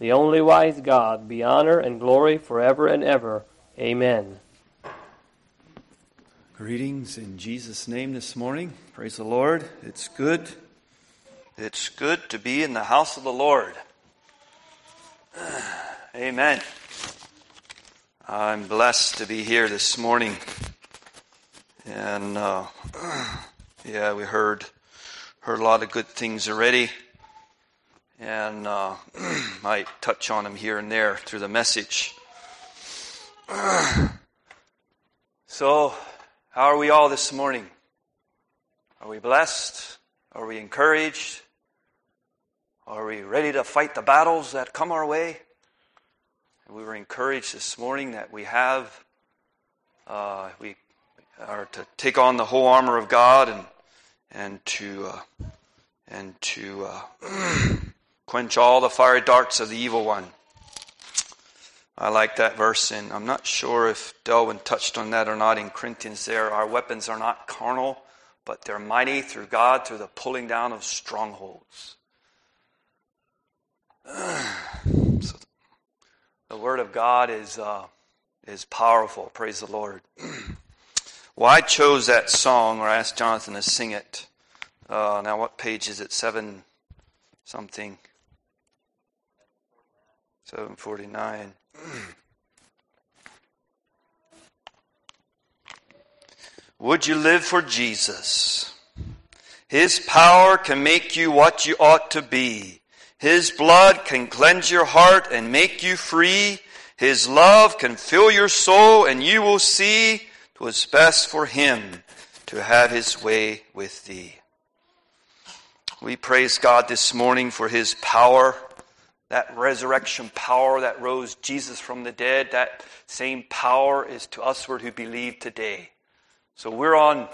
the only wise God, be honor and glory forever and ever. Amen. Greetings in Jesus' name this morning. Praise the Lord. It's good. It's good to be in the house of the Lord. Amen. I'm blessed to be here this morning. And uh, yeah, we heard heard a lot of good things already and uh, might touch on them here and there through the message. so, how are we all this morning? Are we blessed? Are we encouraged? Are we ready to fight the battles that come our way? we were encouraged this morning that we have, uh, we are to take on the whole armor of God and and to uh, and to uh, quench all the fiery darts of the evil one. I like that verse, and I'm not sure if Delvin touched on that or not in Corinthians there. Our weapons are not carnal, but they're mighty through God through the pulling down of strongholds. so the Word of God is, uh, is powerful. Praise the Lord. well, I chose that song, or I asked Jonathan to sing it. Uh, now, what page is it? Seven something. 749. Would you live for Jesus? His power can make you what you ought to be. His blood can cleanse your heart and make you free. His love can fill your soul and you will see 'twas best for him to have his way with thee. We praise God this morning for his power that resurrection power that rose Jesus from the dead, that same power is to usward who believe today. So we're on,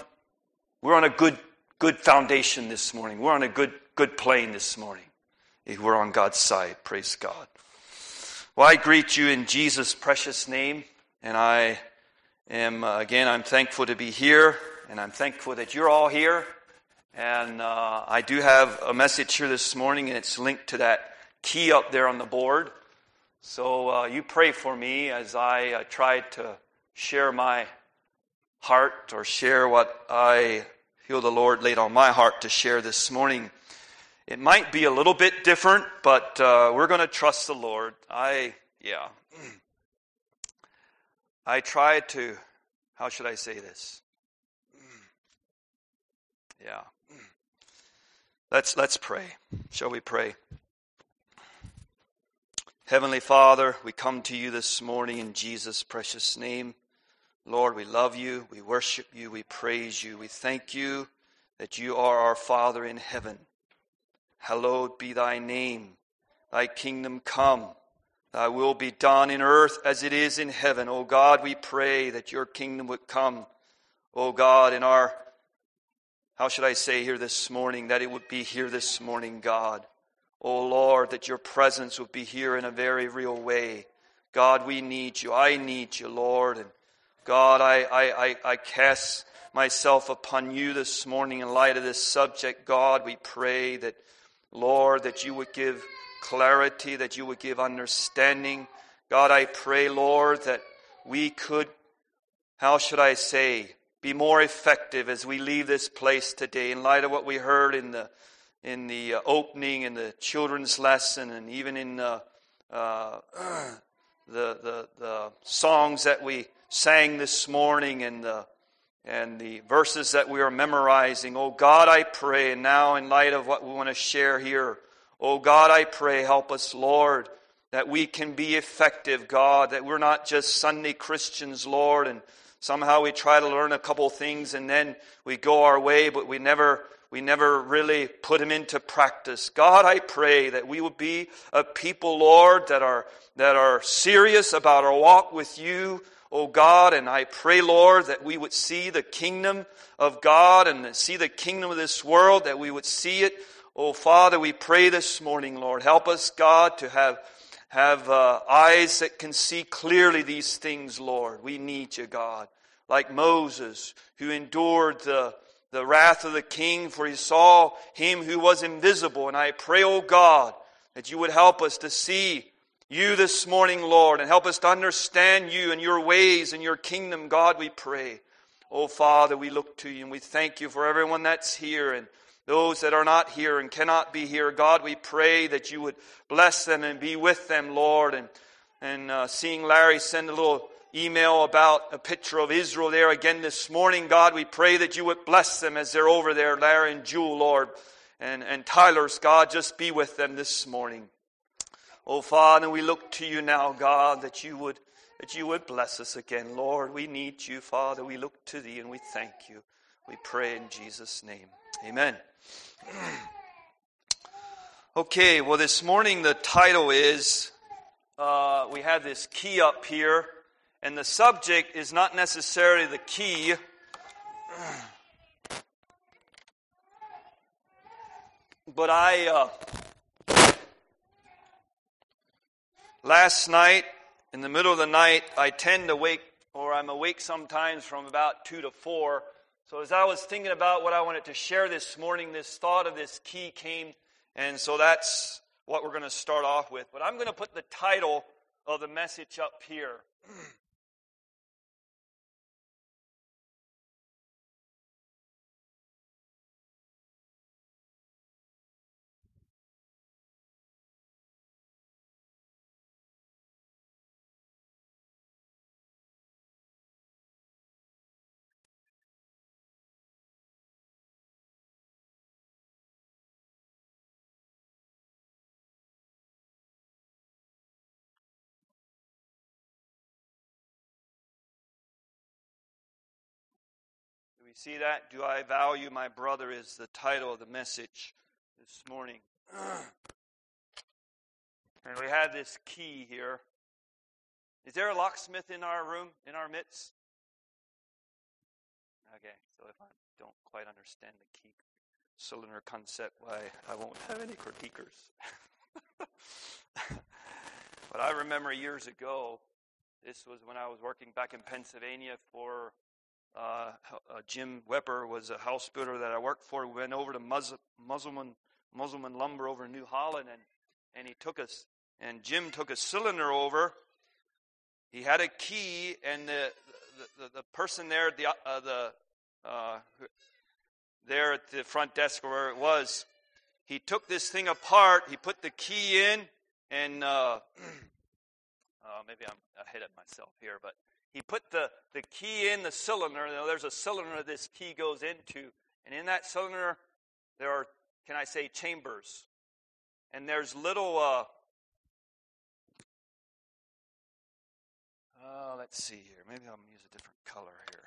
we're on a good, good foundation this morning. We're on a good, good plane this morning. We're on God's side. Praise God. Well, I greet you in Jesus' precious name, and I am, uh, again, I'm thankful to be here, and I'm thankful that you're all here. And uh, I do have a message here this morning, and it's linked to that key up there on the board. So uh, you pray for me as I uh, try to share my heart or share what I feel the Lord laid on my heart to share this morning. It might be a little bit different, but uh, we're going to trust the Lord. I, yeah. I try to, how should I say this? Yeah. Let's, let's pray. Shall we pray? Heavenly Father, we come to you this morning in Jesus' precious name. Lord, we love you, we worship you, we praise you, we thank you that you are our Father in heaven. Hallowed be thy name, thy kingdom come, thy will be done in earth as it is in heaven. O God, we pray that your kingdom would come. O God, in our, how should I say here this morning, that it would be here this morning, God. Oh Lord, that your presence would be here in a very real way. God, we need you. I need you, Lord. And God, I, I, I, I cast myself upon you this morning in light of this subject. God, we pray that, Lord, that you would give clarity, that you would give understanding. God, I pray, Lord, that we could, how should I say, be more effective as we leave this place today in light of what we heard in the in the uh, opening in the children's lesson and even in uh, uh, the, the, the songs that we sang this morning and the, and the verses that we are memorizing. Oh God, I pray, and now in light of what we want to share here, oh God, I pray, help us, Lord, that we can be effective, God, that we're not just Sunday Christians, Lord, and somehow we try to learn a couple things and then we go our way, but we never we never really put them into practice. God, I pray that we would be a people, Lord, that are, that are serious about our walk with you, O God, and I pray, Lord, that we would see the kingdom of God and see the kingdom of this world, that we would see it. O Father, we pray this morning, Lord, help us, God, to have have uh, eyes that can see clearly these things, Lord. We need you, God. Like Moses, who endured the, the wrath of the king, for he saw him who was invisible. And I pray, O oh God, that you would help us to see you this morning, Lord, and help us to understand you and your ways and your kingdom, God, we pray. Oh, Father, we look to you and we thank you for everyone that's here and those that are not here and cannot be here. God, we pray that you would bless them and be with them, Lord. And, and uh, seeing Larry send a little email about a picture of Israel there again this morning, God, we pray that you would bless them as they're over there, Larry and Jewel, Lord. And, and Tyler's, God, just be with them this morning. Oh, Father, we look to you now, God, that you would that you would bless us again. Lord, we need you, Father. We look to thee and we thank you. We pray in Jesus' name. Amen. Okay, well, this morning the title is uh, we have this key up here, and the subject is not necessarily the key. But I, uh, last night, in the middle of the night, I tend to wake, or I'm awake sometimes from about 2 to 4 so, as I was thinking about what I wanted to share this morning, this thought of this key came, and so that's what we're going to start off with. But I'm going to put the title of the message up here. see that? Do I value my brother is the title of the message this morning. and we have this key here. Is there a locksmith in our room, in our midst? Okay, so if I don't quite understand the key cylinder concept, why I won't have any critiquers. but I remember years ago, this was when I was working back in Pennsylvania for uh, uh, Jim Weber was a house builder that I worked for. We went over to Musselman, Musselman Lumber over in New Holland, and, and he took us, and Jim took a cylinder over. He had a key, and the the, the, the person there the uh, the uh, there at the front desk or where it was, he took this thing apart. He put the key in, and uh, uh maybe I'm ahead of myself here, but he put the, the key in the cylinder. Now, there's a cylinder this key goes into. And in that cylinder, there are, can I say, chambers. And there's little, uh, uh, let's see here. Maybe I'll use a different color here.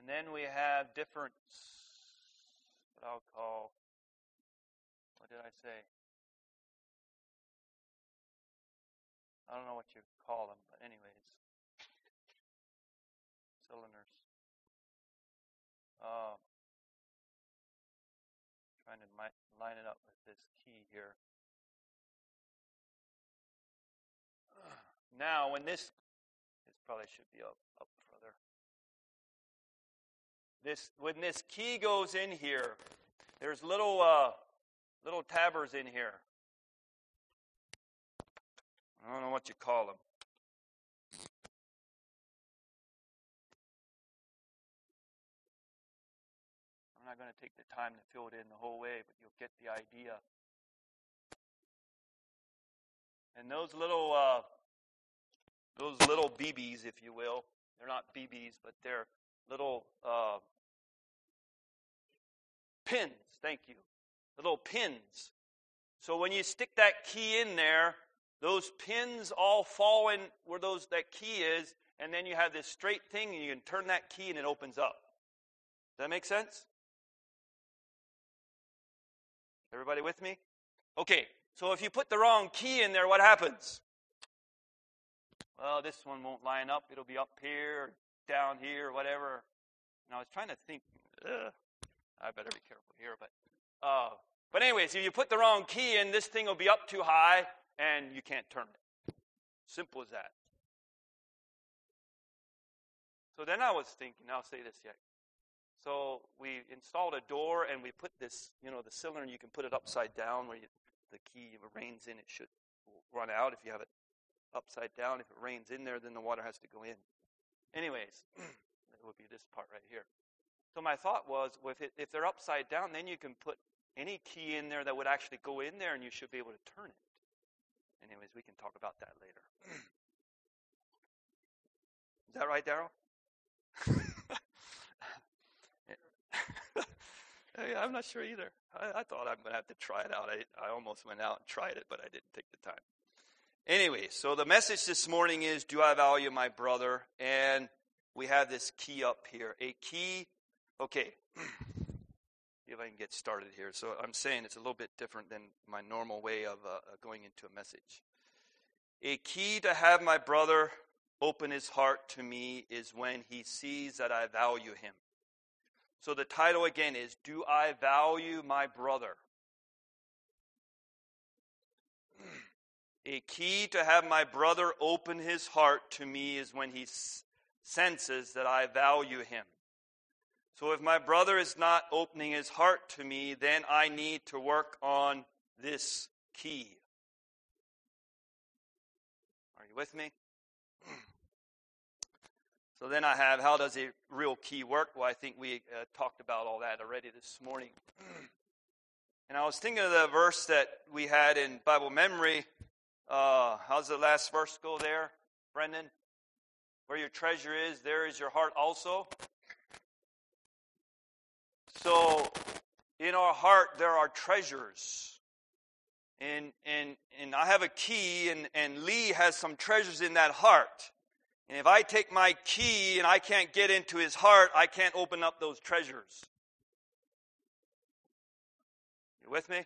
And then we have different, what I'll call, what did I say? I don't know what you call them, but anyways, cylinders. Uh, trying to line it up with this key here. Now, when this, this probably should be up, up this when this key goes in here, there's little uh, little tabbers in here. I don't know what you call them. I'm not going to take the time to fill it in the whole way, but you'll get the idea. And those little uh, those little BBs, if you will, they're not BBs, but they're little uh, Pins, thank you. The little pins. So when you stick that key in there, those pins all fall in where those that key is, and then you have this straight thing, and you can turn that key and it opens up. Does that make sense? Everybody with me? Okay, so if you put the wrong key in there, what happens? Well, this one won't line up. It'll be up here, down here, or whatever. And I was trying to think, I better be careful here, but uh, but anyways, if you put the wrong key in, this thing will be up too high, and you can't turn it. Simple as that. So then I was thinking, I'll say this yet. So we installed a door and we put this, you know, the cylinder, you can put it upside down where you, the key rains in, it should run out. If you have it upside down, if it rains in there, then the water has to go in. Anyways, it would be this part right here. So my thought was, well, if, it, if they're upside down, then you can put any key in there that would actually go in there and you should be able to turn it. Anyways, we can talk about that later. Is that right, Daryl? I'm not sure either. I, I thought I'm going to have to try it out. I, I almost went out and tried it, but I didn't take the time. Anyway, so the message this morning is Do I value my brother? And we have this key up here. A key, okay, See if I can get started here. So I'm saying it's a little bit different than my normal way of uh, going into a message. A key to have my brother open his heart to me is when he sees that I value him. So the title again is Do I Value My Brother? A key to have my brother open his heart to me is when he senses that I value him. So if my brother is not opening his heart to me, then I need to work on this key. Are you with me? So then I have how does a real key work? Well, I think we uh, talked about all that already this morning. and I was thinking of the verse that we had in Bible memory. Uh, how's the last verse go there, Brendan? Where your treasure is, there is your heart also. So in our heart, there are treasures. And, and, and I have a key, and, and Lee has some treasures in that heart. And if I take my key and I can't get into his heart, I can't open up those treasures. You with me?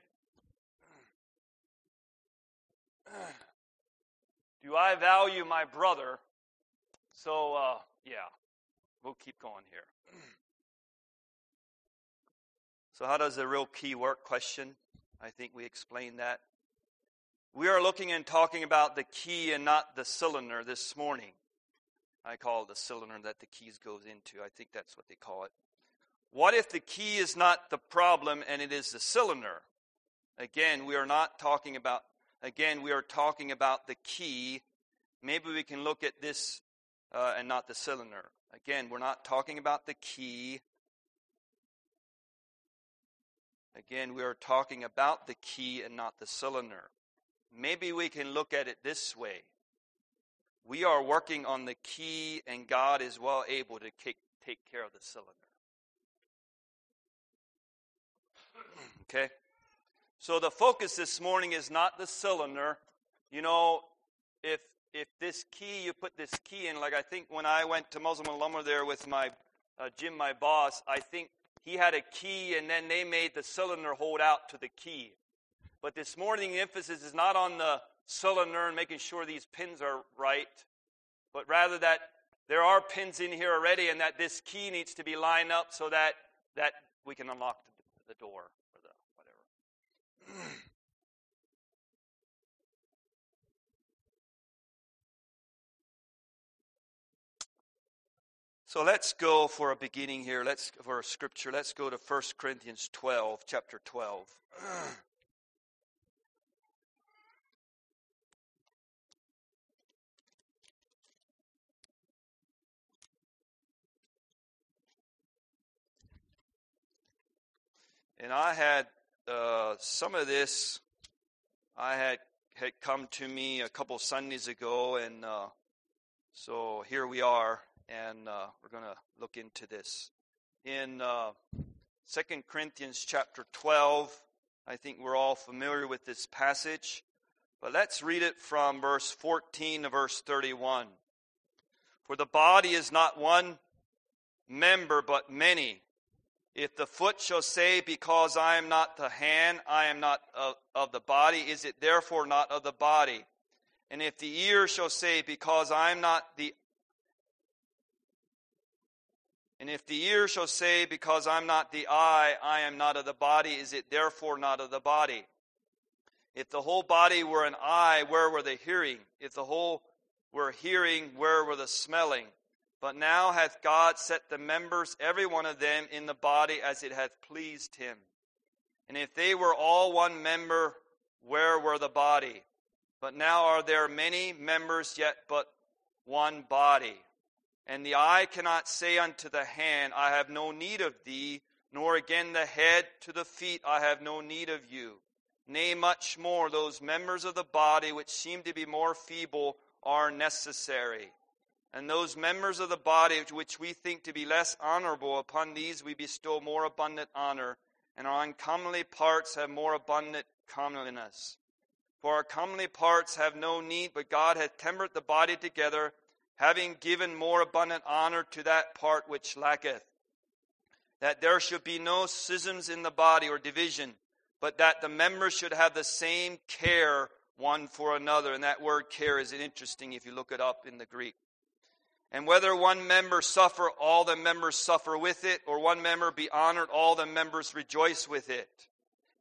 Do I value my brother? So, uh, yeah, we'll keep going here. So, how does the real key work question? I think we explained that. We are looking and talking about the key and not the cylinder this morning. I call it the cylinder that the keys goes into. I think that's what they call it. What if the key is not the problem and it is the cylinder? Again, we are not talking about again, we are talking about the key. Maybe we can look at this uh, and not the cylinder. Again, we're not talking about the key. Again, we are talking about the key and not the cylinder. Maybe we can look at it this way we are working on the key, and God is well able to take, take care of the cylinder. okay? So the focus this morning is not the cylinder. You know, if if this key, you put this key in, like I think when I went to Musselman Lumber there with my uh, Jim, my boss, I think he had a key and then they made the cylinder hold out to the key. But this morning, the emphasis is not on the cylinder and making sure these pins are right, but rather that there are pins in here already and that this key needs to be lined up so that, that we can unlock the, door. So let's go for a beginning here. Let's for a scripture. Let's go to 1 Corinthians 12, chapter 12. And I had uh, some of this, I had had come to me a couple Sundays ago, and uh, so here we are, and uh, we're going to look into this. In uh, 2 Corinthians chapter 12. I think we're all familiar with this passage. But let's read it from verse 14 to verse 31. For the body is not one member, but many. If the foot shall say, Because I am not the hand, I am not of, of, the body, is it therefore not of the body? And if the ear shall say, Because I am not the and if the ear shall say, Because I'm not the eye, I am not of the body, is it therefore not of the body? If the whole body were an eye, where were the hearing? If the whole were hearing, where were the smelling? But now hath God set the members, every one of them, in the body as it hath pleased him. And if they were all one member, where were the body? But now are there many members, yet but one body. And the eye cannot say unto the hand, I have no need of thee, nor again the head to the feet, I have no need of you. Nay, much more, those members of the body which seem to be more feeble are necessary. And those members of the body which we think to be less honorable, upon these we bestow more abundant honor, and our uncomely parts have more abundant comeliness. For our comely parts have no need, but God hath tempered the body together, having given more abundant honor to that part which lacketh. That there should be no schisms in the body or division, but that the members should have the same care one for another. And that word care is interesting if you look it up in the Greek. And whether one member suffer, all the members suffer with it, or one member be honored, all the members rejoice with it.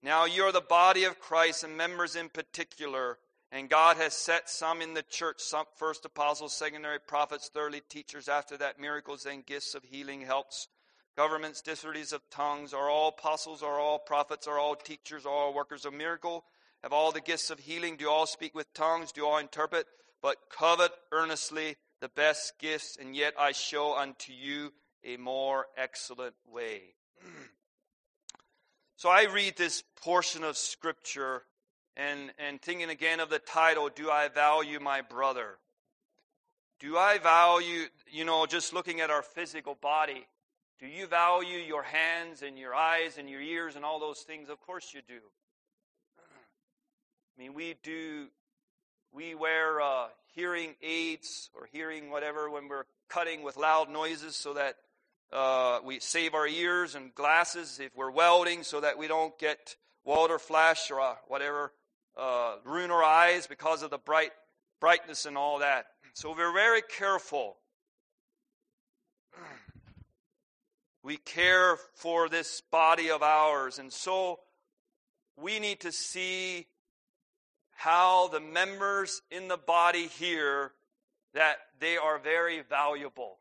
Now you are the body of Christ and members in particular. And God has set some in the church, some first apostles, secondary prophets, thirdly teachers, after that miracles and gifts of healing, helps, governments, discernities of tongues. Are all apostles, are all prophets, are all teachers, are all workers of miracle? Have all the gifts of healing? Do all speak with tongues? Do all interpret? But covet earnestly the best gifts, and yet I show unto you a more excellent way. so I read this portion of Scripture and, and thinking again of the title, Do I Value My Brother? Do I value, you know, just looking at our physical body, do you value your hands and your eyes and your ears and all those things? Of course you do. I mean, we do, we wear uh, hearing aids or hearing whatever when we're cutting with loud noises so that uh, we save our ears and glasses if we're welding so that we don't get water flash or uh, whatever uh, ruin our eyes because of the bright brightness and all that. So we're very careful. We care for this body of ours, and so we need to see how the members in the body hear that they are very valuable.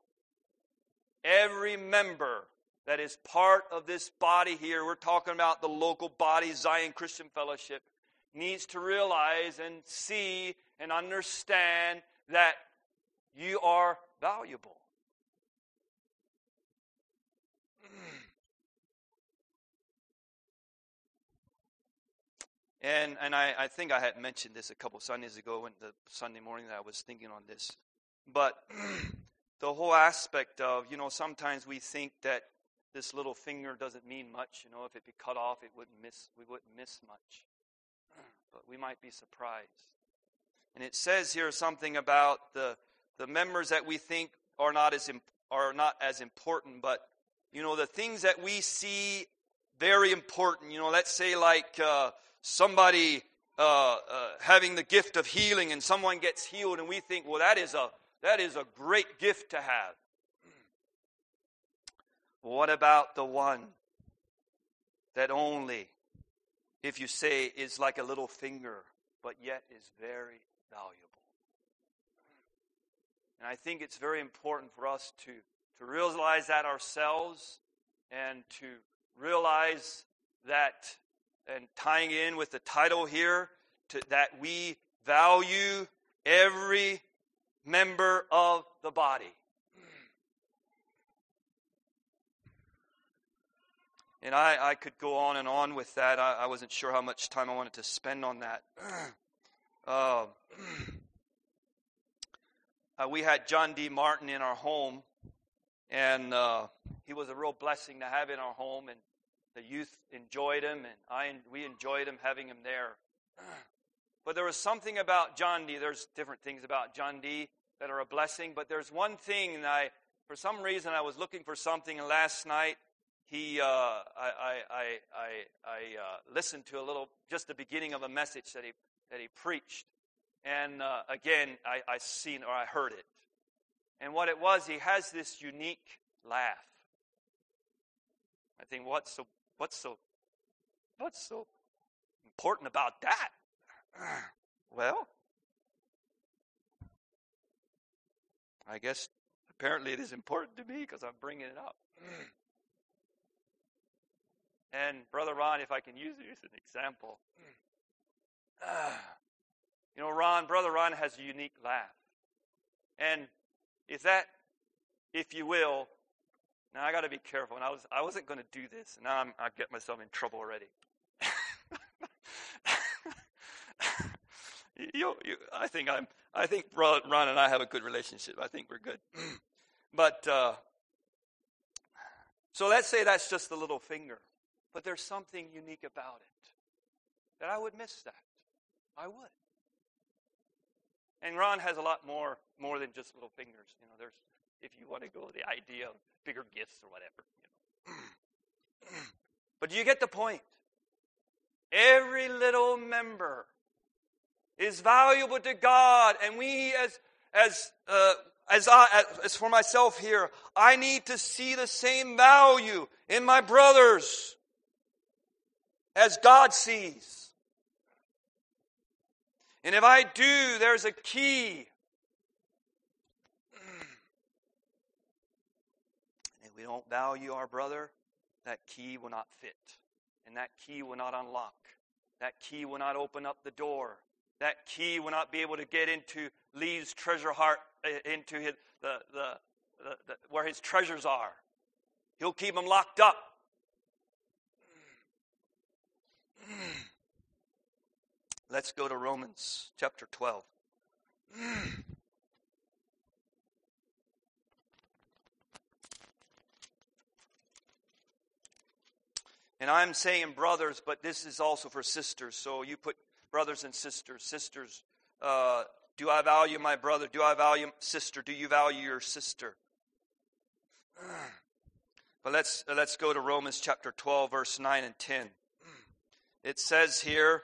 Every member that is part of this body here, we're talking about the local body, Zion Christian Fellowship, needs to realize and see and understand that you are valuable. And, and I, I think I had mentioned this a couple Sundays ago when the Sunday morning that I was thinking on this. But the whole aspect of, you know, sometimes we think that this little finger doesn't mean much. You know, if it be cut off, it wouldn't miss, we wouldn't miss much. But we might be surprised. And it says here something about the, the members that we think are not as, are not as important, but, you know, the things that we see very important. You know, let's say like, uh, somebody uh, uh, having the gift of healing and someone gets healed and we think, well, that is a, that is a great gift to have. What about the one that only, if you say, is like a little finger, but yet is very valuable? And I think it's very important for us to, to realize that ourselves and to realize that and tying in with the title here, to, that we value every member of the body. And I, I could go on and on with that. I, I wasn't sure how much time I wanted to spend on that. Uh, uh, we had John D. Martin in our home, and uh, he was a real blessing to have in our home. And the youth enjoyed him, and I, we enjoyed him having him there. But there was something about John D. There's different things about John D. that are a blessing, but there's one thing that I, for some reason, I was looking for something, and last night he, uh, I, I, I, I, uh, listened to a little, just the beginning of a message that he, that he preached. And uh, again, I, I seen or I heard it. And what it was, he has this unique laugh. I think, what's so, what's so, what's so important about that? Well, I guess apparently it is important to me because I'm bringing it up. And Brother Ron, if I can use you as an example, you know, Ron, Brother Ron has a unique laugh. And if that, if you will, now I got to be careful. And I was, I wasn't going to do this. Now I'm, I get myself in trouble already. you, you, I think I'm. I think Ron and I have a good relationship. I think we're good. but uh, so let's say that's just the little finger. But there's something unique about it that I would miss that. I would. And Ron has a lot more more than just little fingers. You know, there's if you want to go the idea of bigger gifts or whatever. You know. but you get the point. Every little member is valuable to God, and we as as uh, as I as for myself here, I need to see the same value in my brothers as God sees. And if I do, there's a key. And we don't value our brother, that key will not fit. And that key will not unlock. That key will not open up the door. That key will not be able to get into Lee's treasure heart, uh, into his, the, the, the, the, where his treasures are. He'll keep them locked up. Let's go to Romans chapter 12. And I'm saying brothers, but this is also for sisters. So you put brothers and sisters. Sisters, uh, do I value my brother? Do I value sister? Do you value your sister? But let's let's go to Romans chapter 12 verse 9 and 10. It says here,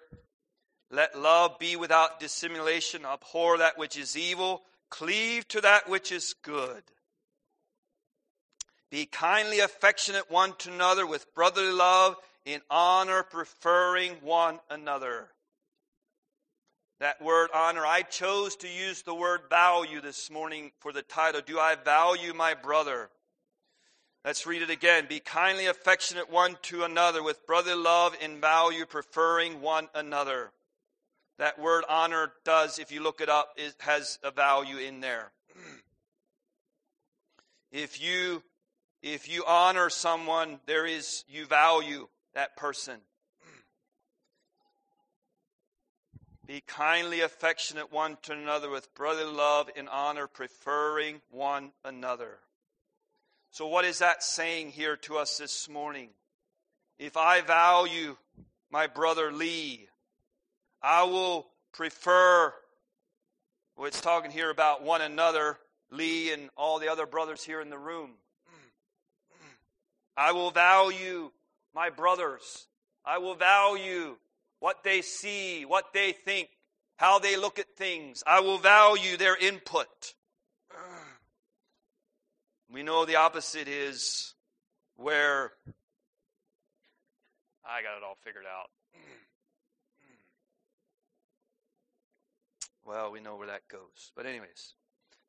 let love be without dissimulation, abhor that which is evil, cleave to that which is good. Be kindly affectionate one to another with brotherly love, in honor preferring one another. That word honor, I chose to use the word value this morning for the title. Do I value my brother? Let's read it again. Be kindly affectionate one to another with brotherly love in value, preferring one another. That word honor does, if you look it up, it has a value in there. if you if you honor someone, there is you value that person. Be kindly affectionate one to another with brotherly love and honor, preferring one another. So, what is that saying here to us this morning? If I value my brother Lee, I will prefer, well, it's talking here about one another, Lee and all the other brothers here in the room. I will value my brothers. I will value what they see, what they think, how they look at things. I will value their input. We know the opposite is where I got it all figured out. Well, we know where that goes. But, anyways,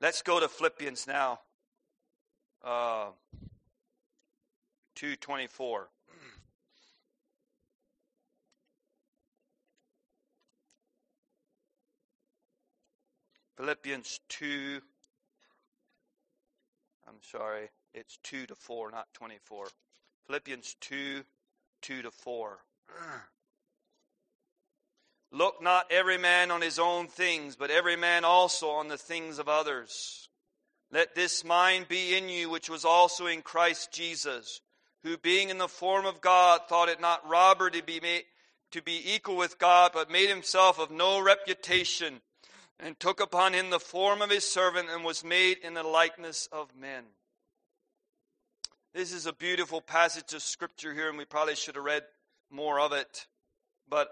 let's go to Philippians now. Uh, 224. Philippians 2. I'm sorry, it's 2 to 4, not 24. Philippians 2, 2 to 4. Look not every man on his own things, but every man also on the things of others. Let this mind be in you, which was also in Christ Jesus who being in the form of God thought it not robbery to be made, to be equal with God, but made himself of no reputation, and took upon him the form of his servant, and was made in the likeness of men. This is a beautiful passage of scripture here, and we probably should have read more of it. But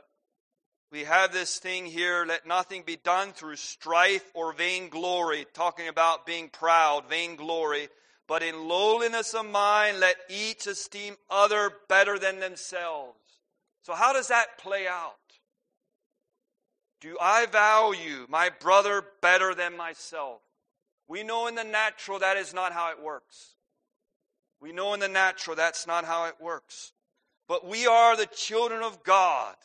we have this thing here let nothing be done through strife or vainglory, talking about being proud, vainglory, but in lowliness of mind let each esteem other better than themselves. So, how does that play out? Do I value my brother better than myself? We know in the natural that is not how it works. We know in the natural that's not how it works. But we are the children of God.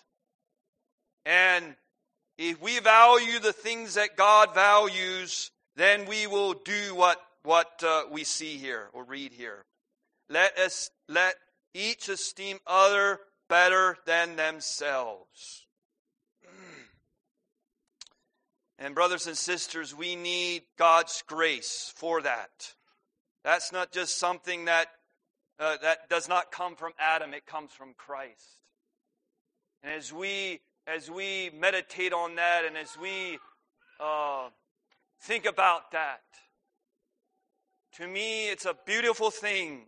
And if we value the things that God values, then we will do what, what uh, we see here or read here. Let us let each esteem other better than themselves. And brothers and sisters, we need God's grace for that. That's not just something that uh, that does not come from Adam; it comes from Christ. And as we as we meditate on that, and as we uh, think about that, to me, it's a beautiful thing.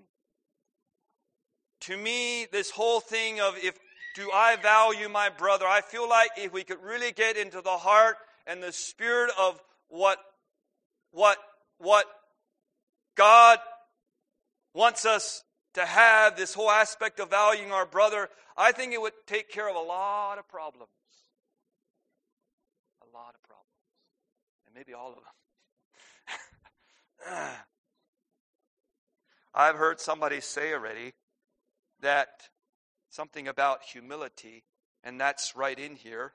To me, this whole thing of if do I value my brother, I feel like if we could really get into the heart and the spirit of what what what God wants us to have this whole aspect of valuing our brother, I think it would take care of a lot of problems. A lot of problems. And maybe all of them. I've heard somebody say already that something about humility, and that's right in here.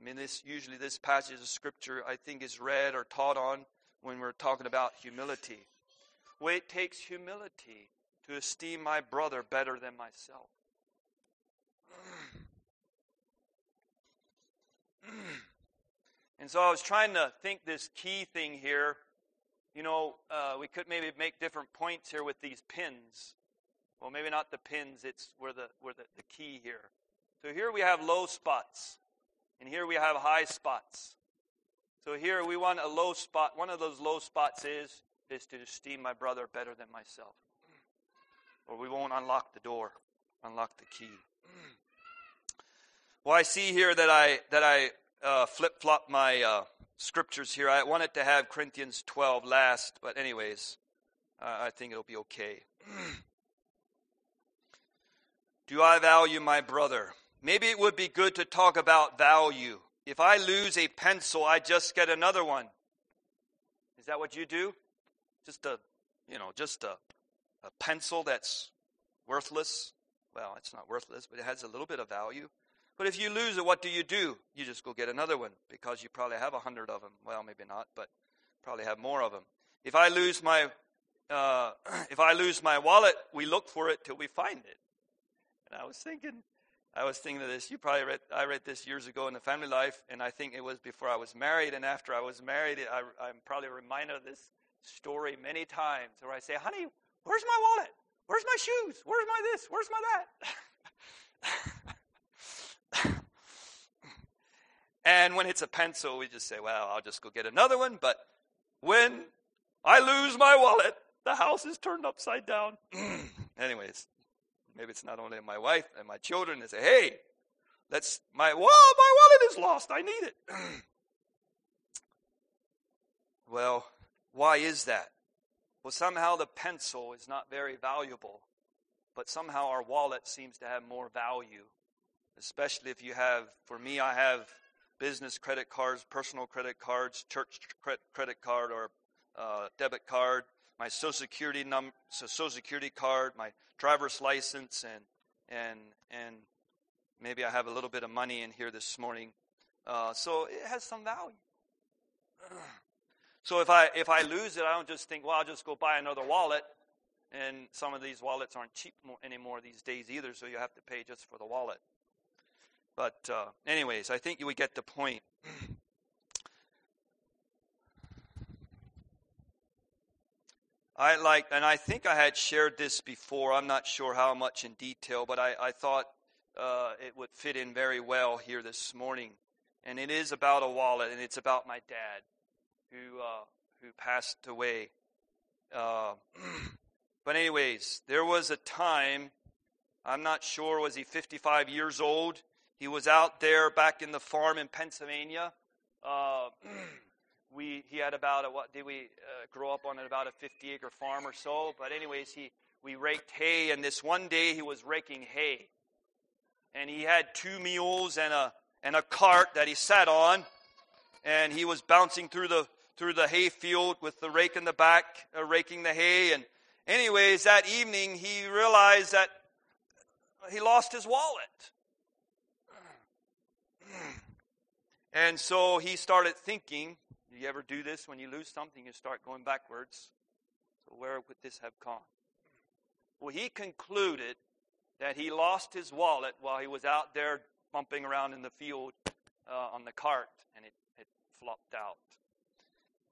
I mean, this usually this passage of scripture I think is read or taught on when we're talking about humility. Well, it takes humility to esteem my brother better than myself. And so I was trying to think this key thing here. You know, uh, we could maybe make different points here with these pins. Well, maybe not the pins, it's where the, where the, the key here. So here we have low spots, and here we have high spots. So here we want a low spot. One of those low spots is, is to esteem my brother better than myself or we won't unlock the door, unlock the key. Well, I see here that I that I uh, flip flop my uh, scriptures here. I wanted to have Corinthians 12 last, but anyways, uh, I think it'll be okay. Do I value my brother? Maybe it would be good to talk about value. If I lose a pencil, I just get another one. Is that what you do? Just a, you know, just a a pencil that's worthless. Well, it's not worthless, but it has a little bit of value. But if you lose it, what do you do? You just go get another one because you probably have a hundred of them. Well, maybe not, but probably have more of them. If I lose my uh, if I lose my wallet, we look for it till we find it. And I was thinking, I was thinking of this. You probably read I read this years ago in the family life, and I think it was before I was married and after I was married. I, I'm probably reminded of this story many times, where I say, "Honey, Where's my wallet? Where's my shoes? Where's my this? Where's my that? and when it's a pencil, we just say, well, I'll just go get another one. But when I lose my wallet, the house is turned upside down. Anyways, maybe it's not only my wife and my children. They say, hey, let's, my, well, my wallet is lost. I need it. well, why is that? Well, somehow the pencil is not very valuable, but somehow our wallet seems to have more value. Especially if you have, for me, I have business credit cards, personal credit cards, church credit card, or uh, debit card, my Social Security number, Social Security card, my driver's license, and and and maybe I have a little bit of money in here this morning. Uh, so it has some value. So if I if I lose it, I don't just think, well, I'll just go buy another wallet. And some of these wallets aren't cheap anymore these days either, so you have to pay just for the wallet. But uh, anyways, I think you would get the point. I like, and I think I had shared this before. I'm not sure how much in detail, but I, I thought uh, it would fit in very well here this morning. And it is about a wallet, and it's about my dad, who uh, who passed away. Uh, but anyways, there was a time. I'm not sure. Was he 55 years old? He was out there back in the farm in Pennsylvania. Uh, we he had about a what did we uh, grow up on about a 50 acre farm or so. But anyways he we raked hay and this one day he was raking hay. And he had two mules and a and a cart that he sat on. And he was bouncing through the through the hay field with the rake in the back uh, raking the hay. And anyways that evening he realized that he lost his wallet and so he started thinking Do you ever do this when you lose something? You start going backwards. So, where would this have gone? Well, he concluded that he lost his wallet while he was out there bumping around in the field uh, on the cart, and it, it flopped out.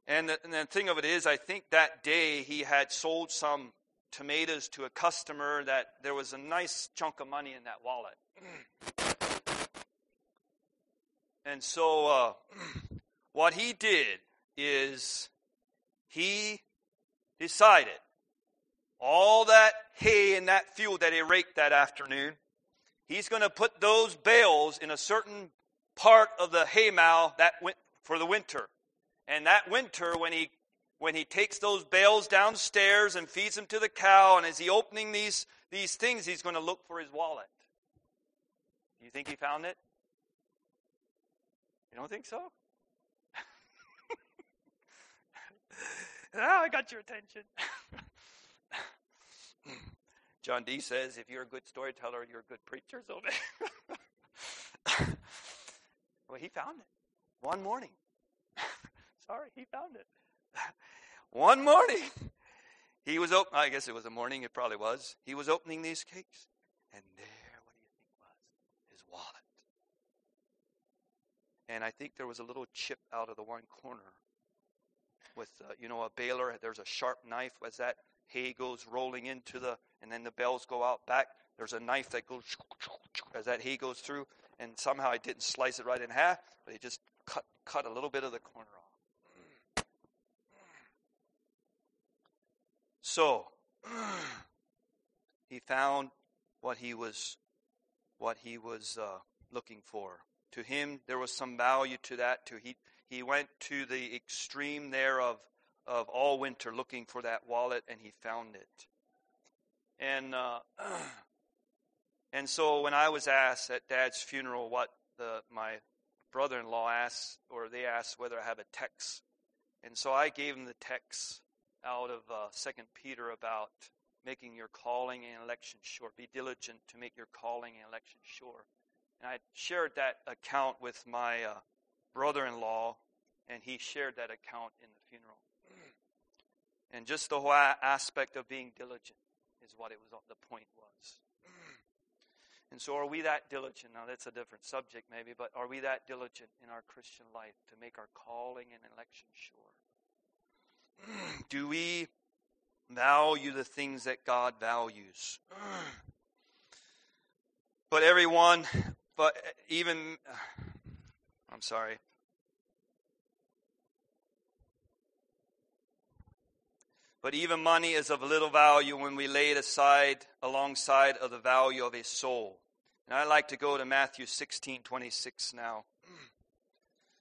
And the, and the thing of it is, I think that day he had sold some tomatoes to a customer that there was a nice chunk of money in that wallet. And so uh, what he did is he decided all that hay and that field that he raked that afternoon, he's going to put those bales in a certain part of the hay mow that went for the winter. And that winter, when he when he takes those bales downstairs and feeds them to the cow, and as he opening these these things, he's going to look for his wallet. Do You think he found it? You don't think so? oh, I got your attention. John D says, if you're a good storyteller, you're a good preacher. So, well, he found it one morning. Sorry, he found it. one morning, he was open. I guess it was a morning. It probably was. He was opening these cakes, and there, what do you think was his wallet? And I think there was a little chip out of the one corner with uh, you know a baler. There's a sharp knife as that hay goes rolling into the, and then the bells go out back. There's a knife that goes as that hay goes through, and somehow I didn't slice it right in half, but it just cut cut a little bit of the corner off. So he found what he was what he was uh, looking for. To him, there was some value to that. To he he went to the extreme there of, of all winter looking for that wallet, and he found it. And uh, and so when I was asked at Dad's funeral what the, my brother-in-law asked, or they asked whether I have a text, and so I gave him the text out of uh, Second Peter about making your calling and election sure. Be diligent to make your calling and election sure. And I shared that account with my uh, brother in law, and he shared that account in the funeral. And just the whole aspect of being diligent is what it was. The point was. And so, are we that diligent? Now, that's a different subject, maybe, but are we that diligent in our Christian life to make our calling and election sure? Do we value the things that God values? But everyone, but eh, even, I'm sorry. But even money is of little value when we lay it aside alongside of the value of a soul. And I'd like to go to Matthew 16, 26 now.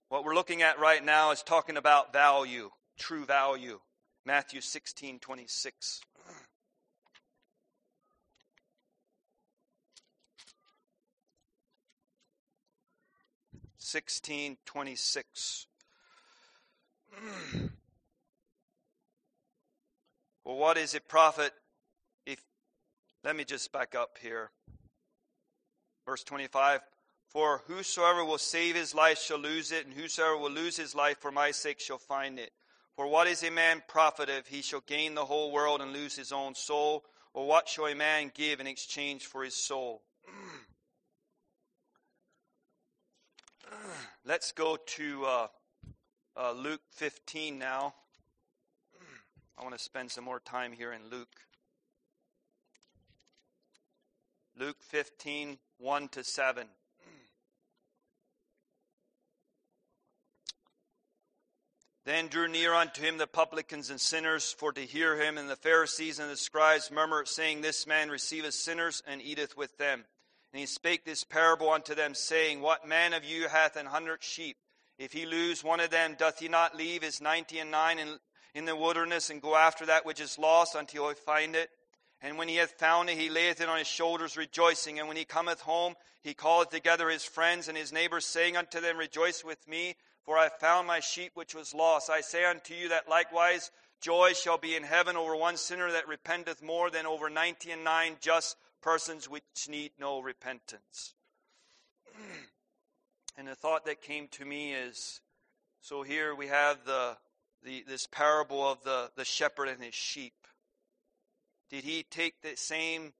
What we're looking at right now is talking about value, true value. Matthew 16, 26. Sixteen twenty six. Well, what is it profit if, let me just back up here. Verse 25 For whosoever will save his life shall lose it, and whosoever will lose his life for my sake shall find it. For what is a man profit if he shall gain the whole world and lose his own soul? Or what shall a man give in exchange for his soul? Let's go to uh, uh, Luke 15 now. I want to spend some more time here in Luke. Luke 15, 1 to 7. Then drew near unto him the publicans and sinners for to hear him, and the Pharisees and the scribes murmured, saying, This man receiveth sinners and eateth with them. And he spake this parable unto them, saying, What man of you hath an hundred sheep? If he lose one of them, doth he not leave his ninety and nine in, in the wilderness, and go after that which is lost until he find it? And when he hath found it, he layeth it on his shoulders, rejoicing. And when he cometh home, he calleth together his friends and his neighbors, saying unto them, Rejoice with me, for I have found my sheep which was lost. I say unto you that likewise joy shall be in heaven over one sinner that repenteth more than over ninety and nine just persons which need no repentance. and the thought that came to me is so here we have the, the this parable of the, the shepherd and his sheep. Did he take the same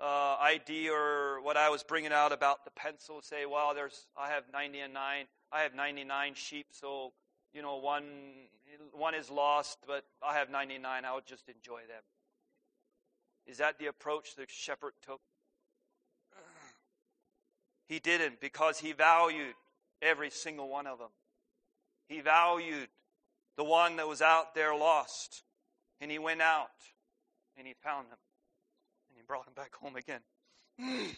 uh, idea or what I was bringing out about the pencil? Say, well, there's I have ninety and nine. I have 99 sheep, so you know one one is lost, but I have 99. I'll just enjoy them. Is that the approach the shepherd took? He didn't because he valued every single one of them. He valued the one that was out there lost, and he went out and he found them and he brought him back home again.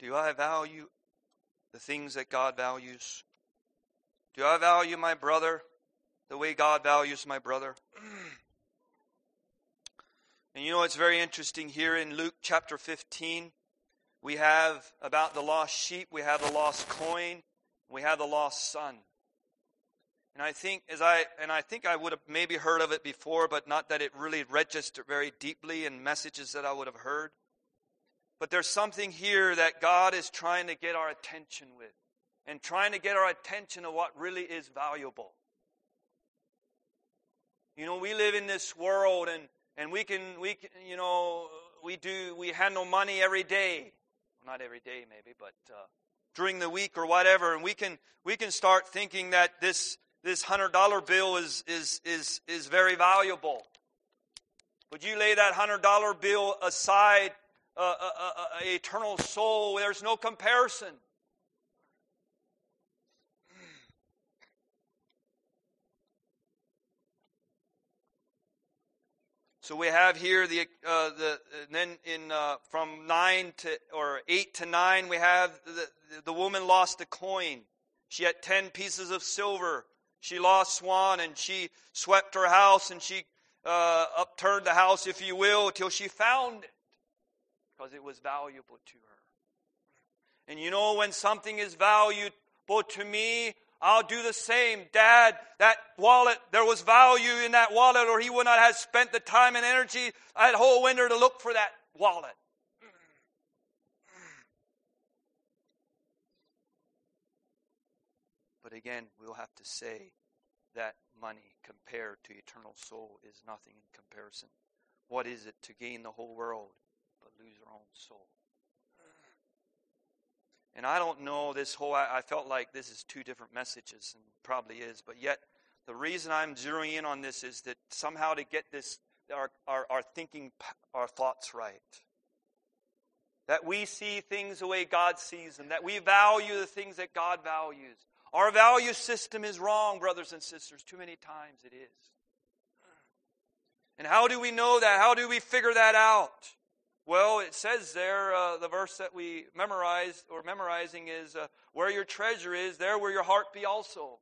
Do I value the things that God values? Do I value my brother the way God values my brother? And you know, it's very interesting here in Luke chapter 15. We have about the lost sheep, we have the lost coin, we have the lost son. And I think as I and I think I would have maybe heard of it before, but not that it really registered very deeply in messages that I would have heard. But there's something here that God is trying to get our attention with and trying to get our attention to what really is valuable. You know, we live in this world and, and we can, we can, you know, we do, we handle money every day. Well, not every day maybe, but uh, during the week or whatever. And we can, we can start thinking that this, this hundred dollar bill is, is, is, is very valuable. Would you lay that hundred dollar bill aside a, a, a, eternal soul. There's no comparison. So we have here the uh, the then in uh, from nine to or eight to nine we have the the woman lost a coin. She had ten pieces of silver. She lost one and she swept her house and she uh, upturned the house, if you will, till she found it because it was valuable to her. And you know, when something is valuable to me, I'll do the same. Dad, that wallet, there was value in that wallet, or he would not have spent the time and energy that whole winter to look for that wallet. But again, we'll have to say that money compared to eternal soul is nothing in comparison. What is it to gain the whole world but lose their own soul. And I don't know this whole, I, I felt like this is two different messages, and probably is, but yet the reason I'm zeroing in on this is that somehow to get this, our, our, our thinking, our thoughts right. That we see things the way God sees them, that we value the things that God values. Our value system is wrong, brothers and sisters. Too many times it is. And how do we know that? How do we figure that out? Well, it says there, uh, the verse that we memorized or memorizing is, uh, "Where your treasure is, there will your heart be also."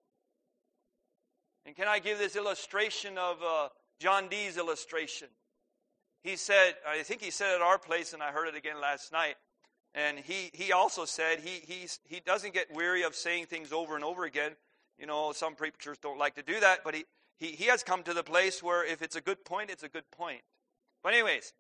And can I give this illustration of uh, John D.'s illustration? He said, I think he said at our place, and I heard it again last night. And he, he also said he, he's, he doesn't get weary of saying things over and over again. You know, some preachers don't like to do that, but he, he, he has come to the place where if it's a good point, it's a good point. But, anyways,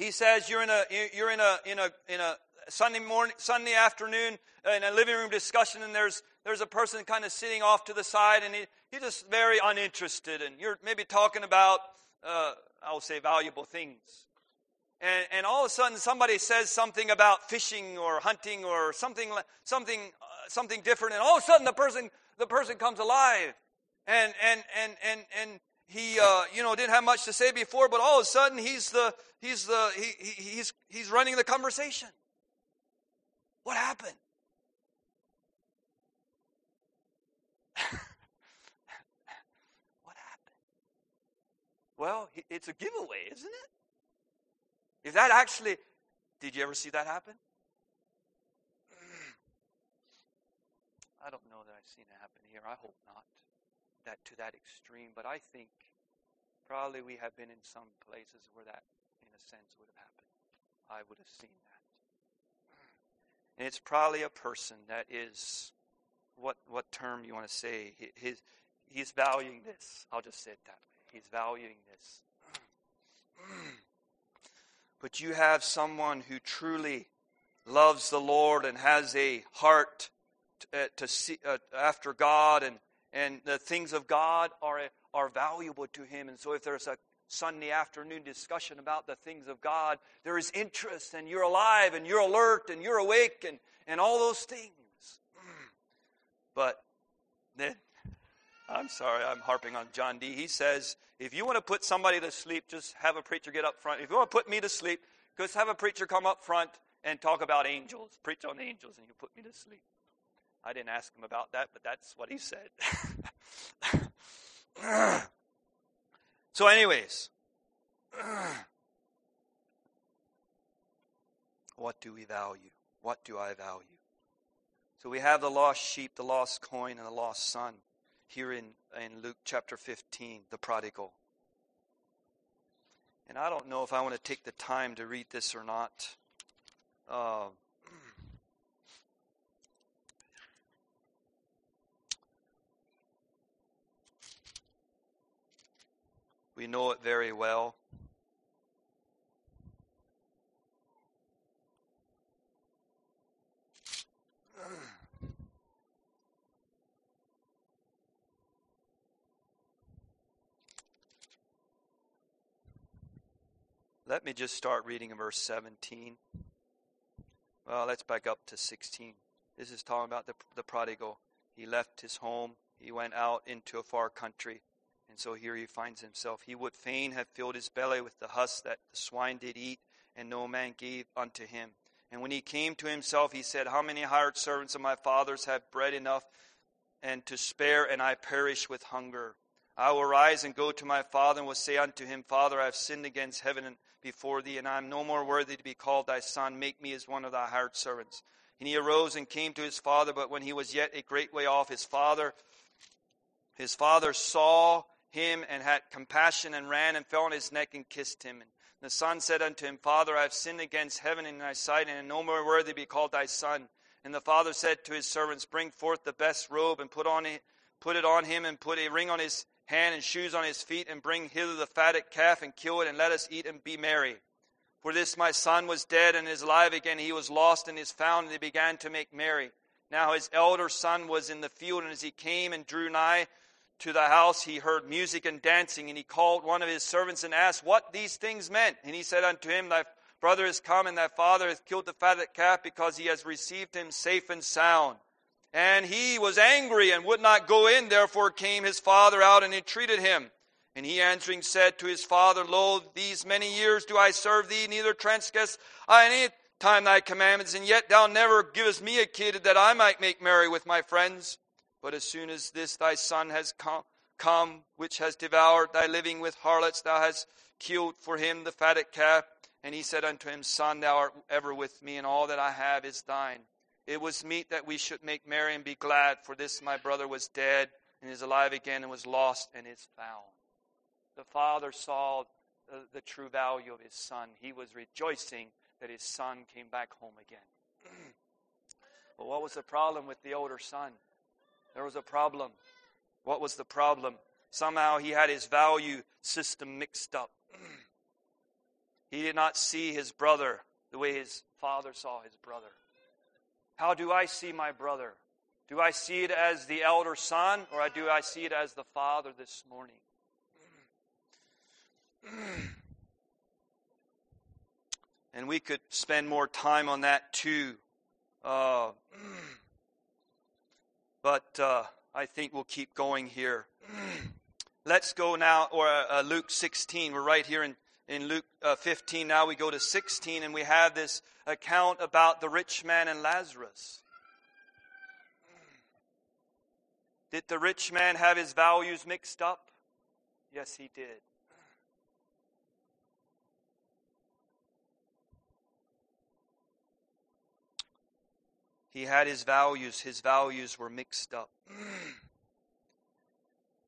He says you're in a you're in a in a in a Sunday morning Sunday afternoon in a living room discussion and there's there's a person kind of sitting off to the side and he, he's just very uninterested and you're maybe talking about uh, I'll say valuable things. And, and all of a sudden somebody says something about fishing or hunting or something something uh, something different and all of a sudden the person the person comes alive and and and and and he uh, you know didn't have much to say before, but all of a sudden he's the he's the he, he, he's he's running the conversation. What happened? what happened? Well, it's a giveaway, isn't it? If that actually, did you ever see that happen? I don't know that I've seen it happen here. I hope not that to that extreme, but I think probably we have been in some places where that, in a sense, would have happened. I would have seen that. And it's probably a person that is, what, what term you want to say? His, he's valuing this. I'll just say it that way. He's valuing this. But you have someone who truly loves the Lord and has a heart to, uh, to see uh, after God and, and the things of God are, are valuable to him. And so if there's a Sunday afternoon discussion about the things of God, there is interest and you're alive and you're alert and you're awake and, and all those things. But then, I'm sorry, I'm harping on John D. He says, if you want to put somebody to sleep, just have a preacher get up front. If you want to put me to sleep, just have a preacher come up front and talk about angels, preach on angels, and you'll put me to sleep. I didn't ask him about that, but that's what he said. so, anyways, what do we value? What do I value? So, we have the lost sheep, the lost coin, and the lost son here in, in Luke chapter 15, the prodigal. And I don't know if I want to take the time to read this or not. Uh, We know it very well. Let me just start reading in verse 17. Well, let's back up to 16. This is talking about the, the prodigal. He left his home, he went out into a far country. And so here he finds himself. He would fain have filled his belly with the husk that the swine did eat, and no man gave unto him. And when he came to himself, he said, How many hired servants of my father's have bread enough and to spare, and I perish with hunger? I will rise and go to my father, and will say unto him, Father, I have sinned against heaven and before thee, and I am no more worthy to be called thy son. Make me as one of thy hired servants. And he arose and came to his father, but when he was yet a great way off, his father, his father saw him and had compassion and ran and fell on his neck and kissed him. And the son said unto him, Father, I have sinned against heaven in thy sight, and am no more worthy to be called thy son. And the father said to his servants, Bring forth the best robe and put on it, put it on him, and put a ring on his hand and shoes on his feet, and bring hither the fatted calf and kill it, and let us eat and be merry. For this my son was dead and is alive again. He was lost and is found, and they began to make merry. Now his elder son was in the field, and as he came and drew nigh to the house, he heard music and dancing, and he called one of his servants and asked what these things meant. And he said unto him, Thy brother is come, and thy father hath killed the fatted calf, because he has received him safe and sound. And he was angry and would not go in. Therefore came his father out and entreated him. And he answering said to his father, Lo, these many years do I serve thee, neither transgress I any time thy commandments, and yet thou never givest me a kid that I might make merry with my friends. But as soon as this thy son has come, which has devoured thy living with harlots, thou hast killed for him the fatted calf. And he said unto him, Son, thou art ever with me, and all that I have is thine. It was meet that we should make merry and be glad, for this my brother was dead and is alive again, and was lost and is found. The father saw the, the true value of his son. He was rejoicing that his son came back home again. but what was the problem with the older son? There was a problem. What was the problem? Somehow he had his value system mixed up. he did not see his brother the way his father saw his brother. How do I see my brother? Do I see it as the elder son or do I see it as the father this morning? and we could spend more time on that too. Uh, but uh, I think we'll keep going here. Let's go now, or uh, Luke 16. We're right here in, in Luke uh, 15. Now we go to 16, and we have this account about the rich man and Lazarus. Did the rich man have his values mixed up? Yes, he did. He had his values, his values were mixed up.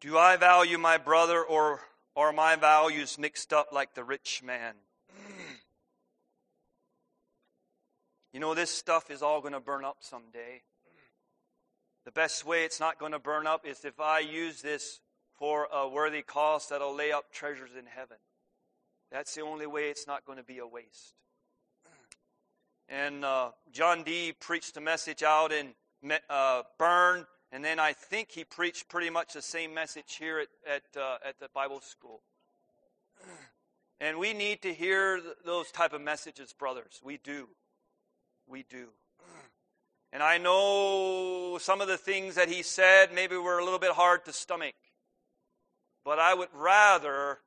Do I value my brother or are my values mixed up like the rich man? You know, this stuff is all going to burn up someday. The best way it's not going to burn up is if I use this for a worthy cause that'll lay up treasures in heaven. That's the only way it's not going to be a waste. And uh, John D. preached a message out in uh, Bern, and then I think he preached pretty much the same message here at, at, uh, at the Bible school. And we need to hear th- those type of messages, brothers. We do. We do. And I know some of the things that he said maybe were a little bit hard to stomach. But I would rather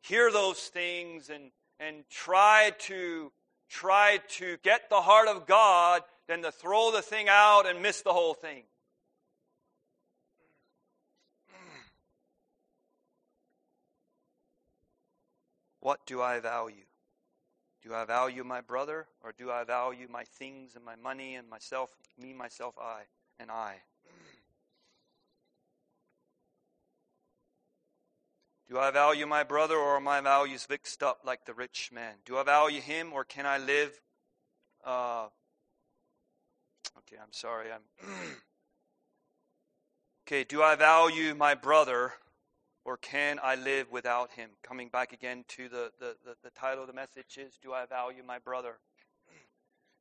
hear those things and, and try to try to get the heart of God than to throw the thing out and miss the whole thing. What do I value? Do I value my brother or do I value my things and my money and myself, me, myself, I, and I? Do I value my brother or are my values mixed up like the rich man? Do I value him or can I live? Uh, okay, I'm sorry. I'm okay. Do I value my brother or can I live without him? Coming back again to the, the, the, the title of the message is Do I value my brother?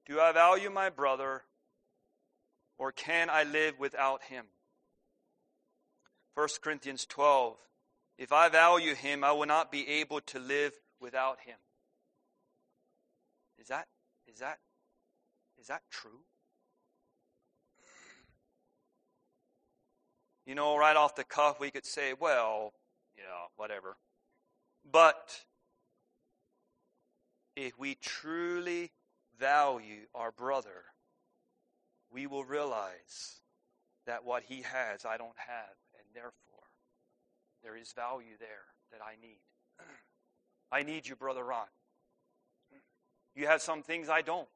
Do I value my brother or can I live without him? 1 Corinthians 12 if I value him, I will not be able to live without him. Is that is that is that true? You know, right off the cuff we could say, well, you know, whatever. But if we truly value our brother, we will realize that what he has, I don't have, and therefore there is value there that I need. I need you, Brother Ron. You have some things I don't.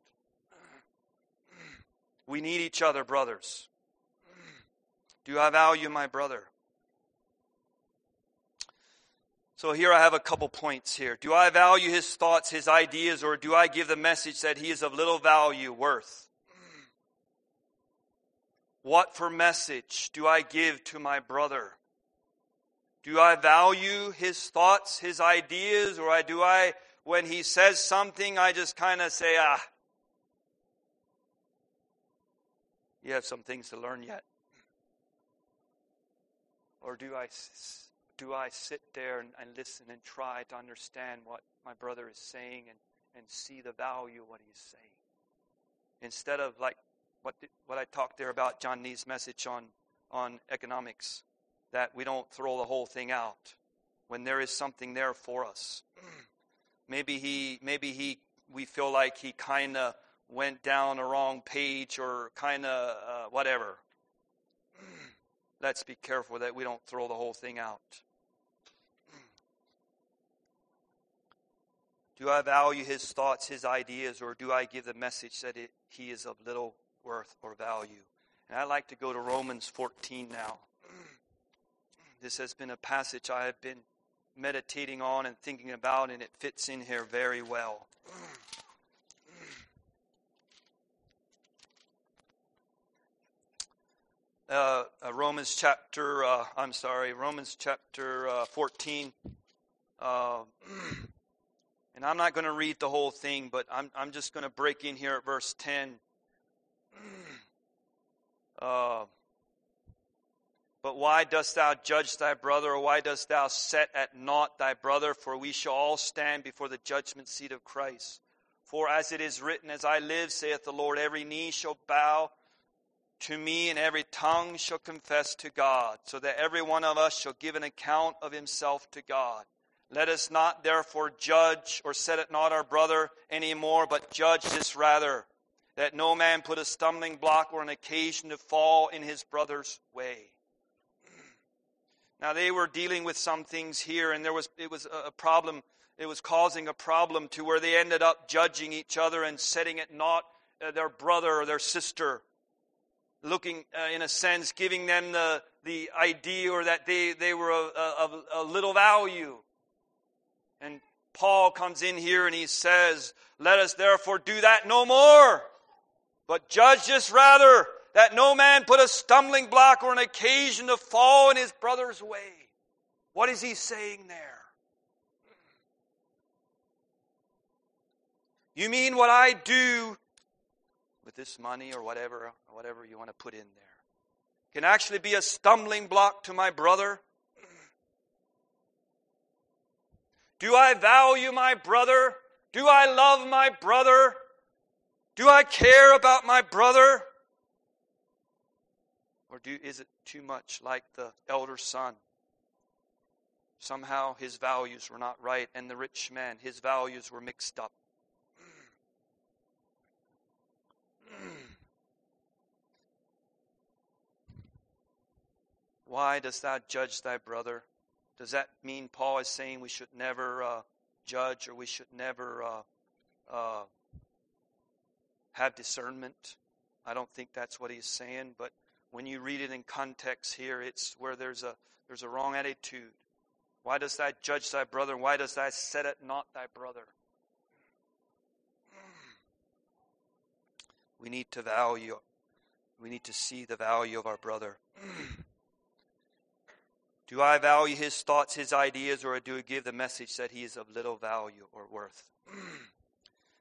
We need each other, brothers. Do I value my brother? So here I have a couple points here. Do I value his thoughts, his ideas, or do I give the message that he is of little value, worth? What for message do I give to my brother? Do I value his thoughts, his ideas, or do I, when he says something, I just kind of say, ah, you have some things to learn yet? Or do I, do I sit there and, and listen and try to understand what my brother is saying and, and see the value of what he's saying? Instead of like what, what I talked there about John Nee's message on, on economics that we don't throw the whole thing out when there is something there for us. maybe he, maybe he, we feel like he kind of went down a wrong page or kind of uh, whatever. Let's be careful that we don't throw the whole thing out. Do I value his thoughts, his ideas, or do I give the message that it, he is of little worth or value? And I'd like to go to Romans 14 now. This has been a passage I have been meditating on and thinking about, and it fits in here very well. Uh, uh, Romans chapter, uh, I'm sorry, Romans chapter uh, 14. Uh, and I'm not going to read the whole thing, but I'm, I'm just going to break in here at verse 10. But why dost thou judge thy brother, or why dost thou set at naught thy brother? For we shall all stand before the judgment seat of Christ. For as it is written, As I live, saith the Lord, every knee shall bow to me, and every tongue shall confess to God, so that every one of us shall give an account of himself to God. Let us not therefore judge or set at not our brother any more, but judge this rather, that no man put a stumbling block or an occasion to fall in his brother's way. Now they were dealing with some things here, and there was it was a problem. It was causing a problem to where they ended up judging each other and setting it not uh, their brother or their sister, looking uh, in a sense, giving them the the idea or that they they were of a, little value. And Paul comes in here and he says, "Let us therefore do that no more, but judge this rather." That no man put a stumbling block or an occasion to fall in his brother's way. What is he saying there? You mean what I do with this money or whatever, whatever you want to put in there, can actually be a stumbling block to my brother? Do I value my brother? Do I love my brother? Do I care about my brother? Or do, is it too much like the elder son? Somehow his values were not right, and the rich man, his values were mixed up. Why dost thou judge thy brother? Does that mean Paul is saying we should never uh, judge or we should never uh, uh, have discernment? I don't think that's what he's saying, but when you read it in context here, it's where there's a, there's a wrong attitude. Why does thou judge thy brother? Why does thou set it not thy brother? We need to value, we need to see the value of our brother. do I value his thoughts, his ideas, or do I give the message that he is of little value or worth?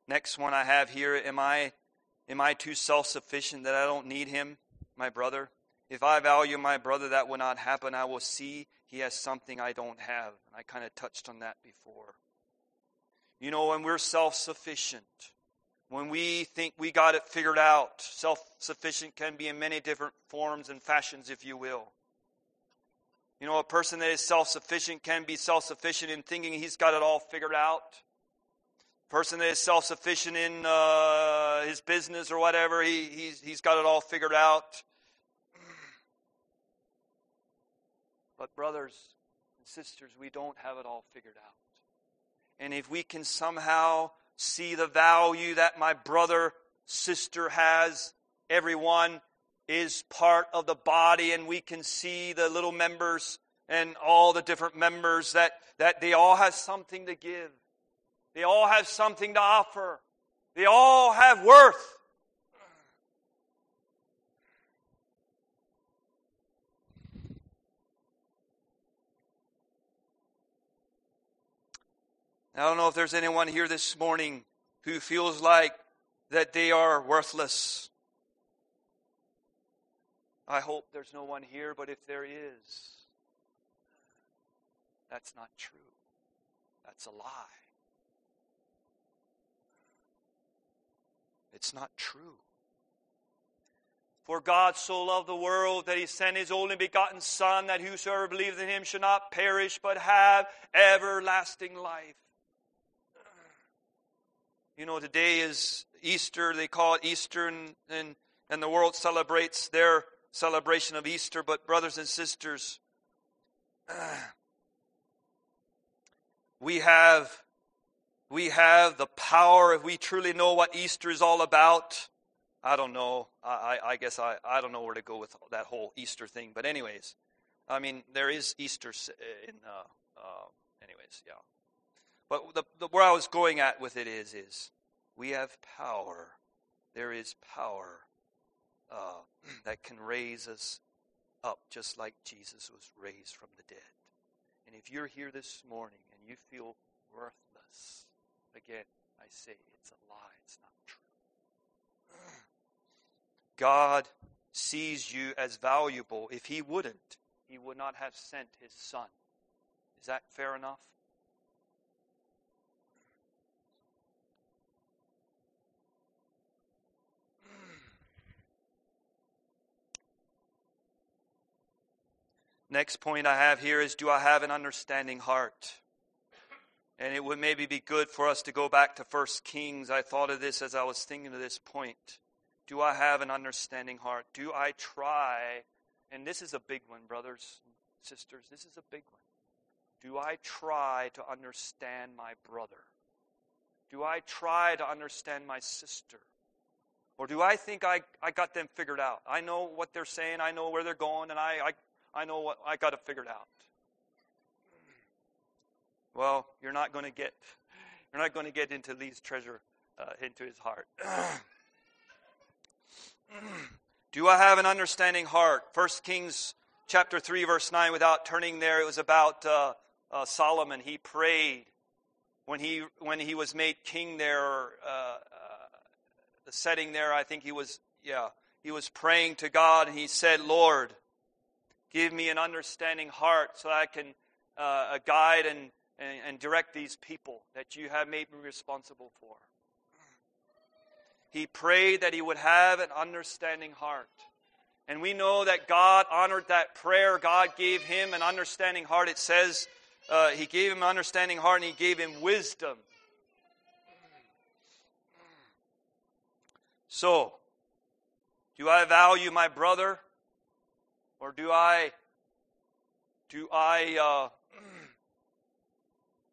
Next one I have here, am I am I too self-sufficient that I don't need him? My brother. If I value my brother, that will not happen. I will see he has something I don't have. And I kind of touched on that before. You know, when we're self sufficient, when we think we got it figured out, self sufficient can be in many different forms and fashions, if you will. You know, a person that is self sufficient can be self sufficient in thinking he's got it all figured out. Person that is self sufficient in uh, his business or whatever, he, he's, he's got it all figured out. But, brothers and sisters, we don't have it all figured out. And if we can somehow see the value that my brother, sister has, everyone is part of the body, and we can see the little members and all the different members that, that they all have something to give. They all have something to offer. They all have worth. I don't know if there's anyone here this morning who feels like that they are worthless. I hope there's no one here, but if there is, that's not true. That's a lie. It's not true. For God so loved the world that he sent his only begotten Son, that whosoever believes in him should not perish, but have everlasting life. You know, today is Easter. They call it Easter, and, and, and the world celebrates their celebration of Easter. But, brothers and sisters, we have we have the power if we truly know what Easter is all about. I don't know. I, I guess I, I don't know where to go with that whole Easter thing. But anyways, I mean there is Easter in. Uh, uh, anyways, yeah. But the, the, where I was going at with it is, is we have power. There is power uh, that can raise us up just like Jesus was raised from the dead. And if you're here this morning and you feel worthless, Again, I say it's a lie, it's not true. God sees you as valuable. If He wouldn't, He would not have sent His Son. Is that fair enough? Next point I have here is Do I have an understanding heart? And it would maybe be good for us to go back to First Kings. I thought of this as I was thinking of this point. Do I have an understanding heart? Do I try? And this is a big one, brothers and sisters. This is a big one. Do I try to understand my brother? Do I try to understand my sister? Or do I think I, I got them figured out? I know what they're saying, I know where they're going, and I, I, I know what I got it figured out. Well, you're not going to get you're not going to get into Lee's treasure uh, into his heart. do I have an understanding heart? First Kings chapter 3 verse 9 without turning there it was about uh, uh, Solomon he prayed when he when he was made king there uh, the setting there, I think he was, yeah, he was praying to God and he said, Lord, give me an understanding heart so I can uh, guide and, and, and direct these people that you have made me responsible for. He prayed that he would have an understanding heart. And we know that God honored that prayer. God gave him an understanding heart. It says uh, he gave him an understanding heart and he gave him wisdom. So, do I value my brother? Or do I, do I, uh,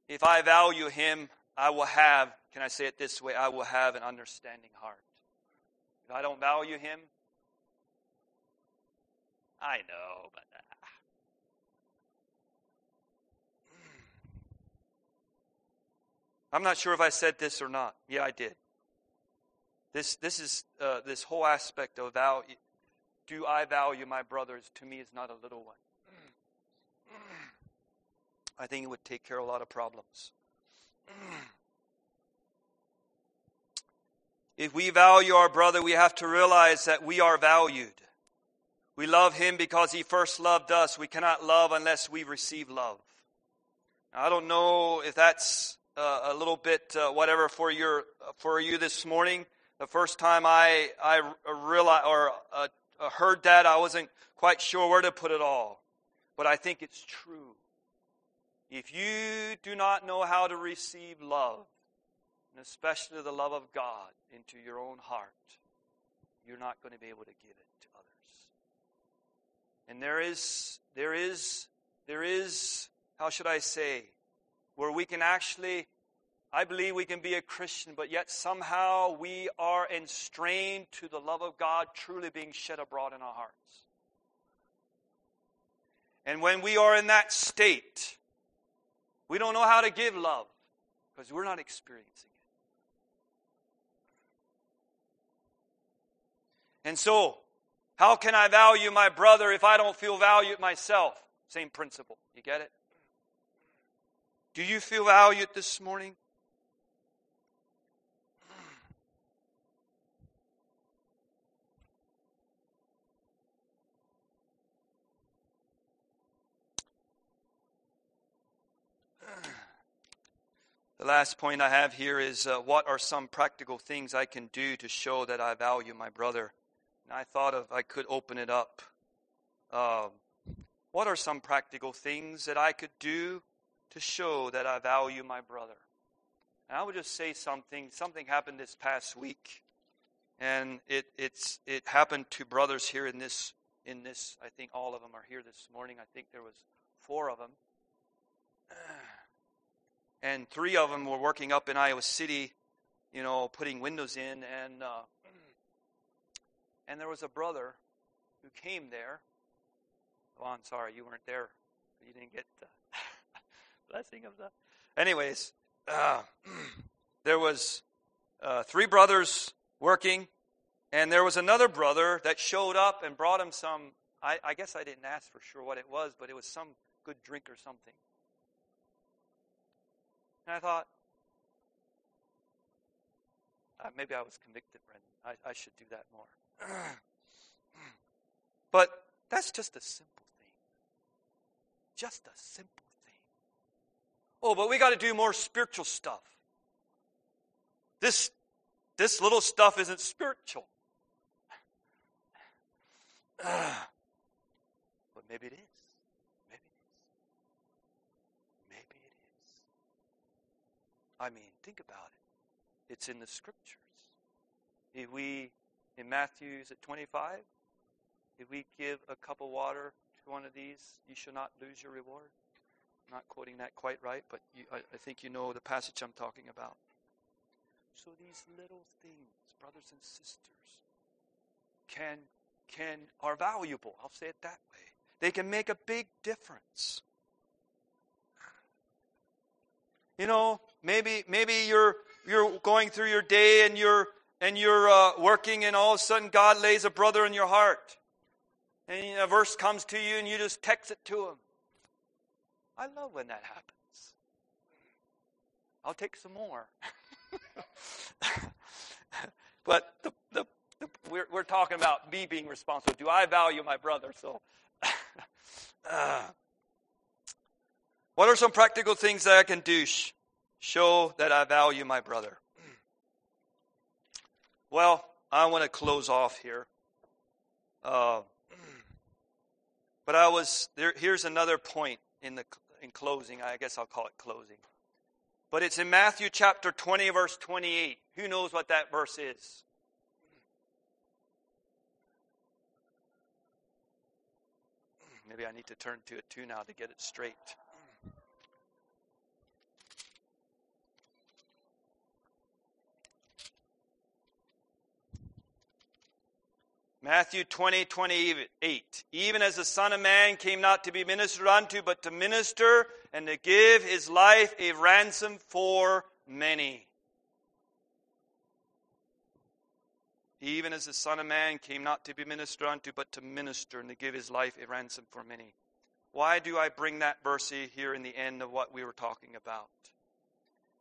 if I value him, I will have, can I say it this way? I will have an understanding heart. If I don't value him, I know, but. Uh, I'm not sure if I said this or not. Yeah, I did. This, this is uh, this whole aspect of value. Do I value my brothers? To me, is not a little one. I think it would take care of a lot of problems. If we value our brother, we have to realize that we are valued. We love him because he first loved us. We cannot love unless we receive love. Now, I don't know if that's uh, a little bit uh, whatever for your for you this morning. The first time I, I realized or uh, uh, heard that, I wasn't quite sure where to put it all. But I think it's true. If you do not know how to receive love, and especially the love of God, into your own heart, you're not going to be able to give it to others. And there is, there is, there is, how should I say, where we can actually I believe we can be a Christian, but yet somehow we are enstrained to the love of God truly being shed abroad in our hearts. And when we are in that state, we don't know how to give love because we're not experiencing it. And so, how can I value my brother if I don't feel valued myself? Same principle. You get it? Do you feel valued this morning? The last point I have here is uh, what are some practical things I can do to show that I value my brother? And I thought of I could open it up. Uh, what are some practical things that I could do to show that I value my brother? And I would just say something. Something happened this past week, and it it's it happened to brothers here in this in this. I think all of them are here this morning. I think there was four of them. And three of them were working up in Iowa City, you know, putting windows in, and uh, and there was a brother who came there. Oh, I'm sorry, you weren't there. You didn't get the blessing of the. Anyways, uh, there was uh, three brothers working, and there was another brother that showed up and brought him some. I, I guess I didn't ask for sure what it was, but it was some good drink or something. And I thought, uh, maybe I was convicted, Brendan. I, I should do that more. but that's just a simple thing. Just a simple thing. Oh, but we got to do more spiritual stuff. This, this little stuff isn't spiritual. but maybe it is. I mean, think about it. It's in the scriptures. If we, in Matthew's it 25? If we give a cup of water to one of these, you shall not lose your reward. I'm not quoting that quite right, but you, I, I think you know the passage I'm talking about. So these little things, brothers and sisters, can can are valuable. I'll say it that way. They can make a big difference. You know, maybe maybe you're you're going through your day and you're and you're uh, working, and all of a sudden God lays a brother in your heart, and a verse comes to you, and you just text it to him. I love when that happens. I'll take some more. but the, the, the, we're, we're talking about me being responsible. Do I value my brother? So, uh, what are some practical things that I can do? Show that I value my brother. Well, I want to close off here. Uh, but I was there. Here's another point in the in closing. I guess I'll call it closing. But it's in Matthew chapter 20, verse 28. Who knows what that verse is? Maybe I need to turn to it too now to get it straight. Matthew 20, 28. Even as the Son of Man came not to be ministered unto, but to minister and to give his life a ransom for many. Even as the Son of Man came not to be ministered unto, but to minister and to give his life a ransom for many. Why do I bring that verse here in the end of what we were talking about?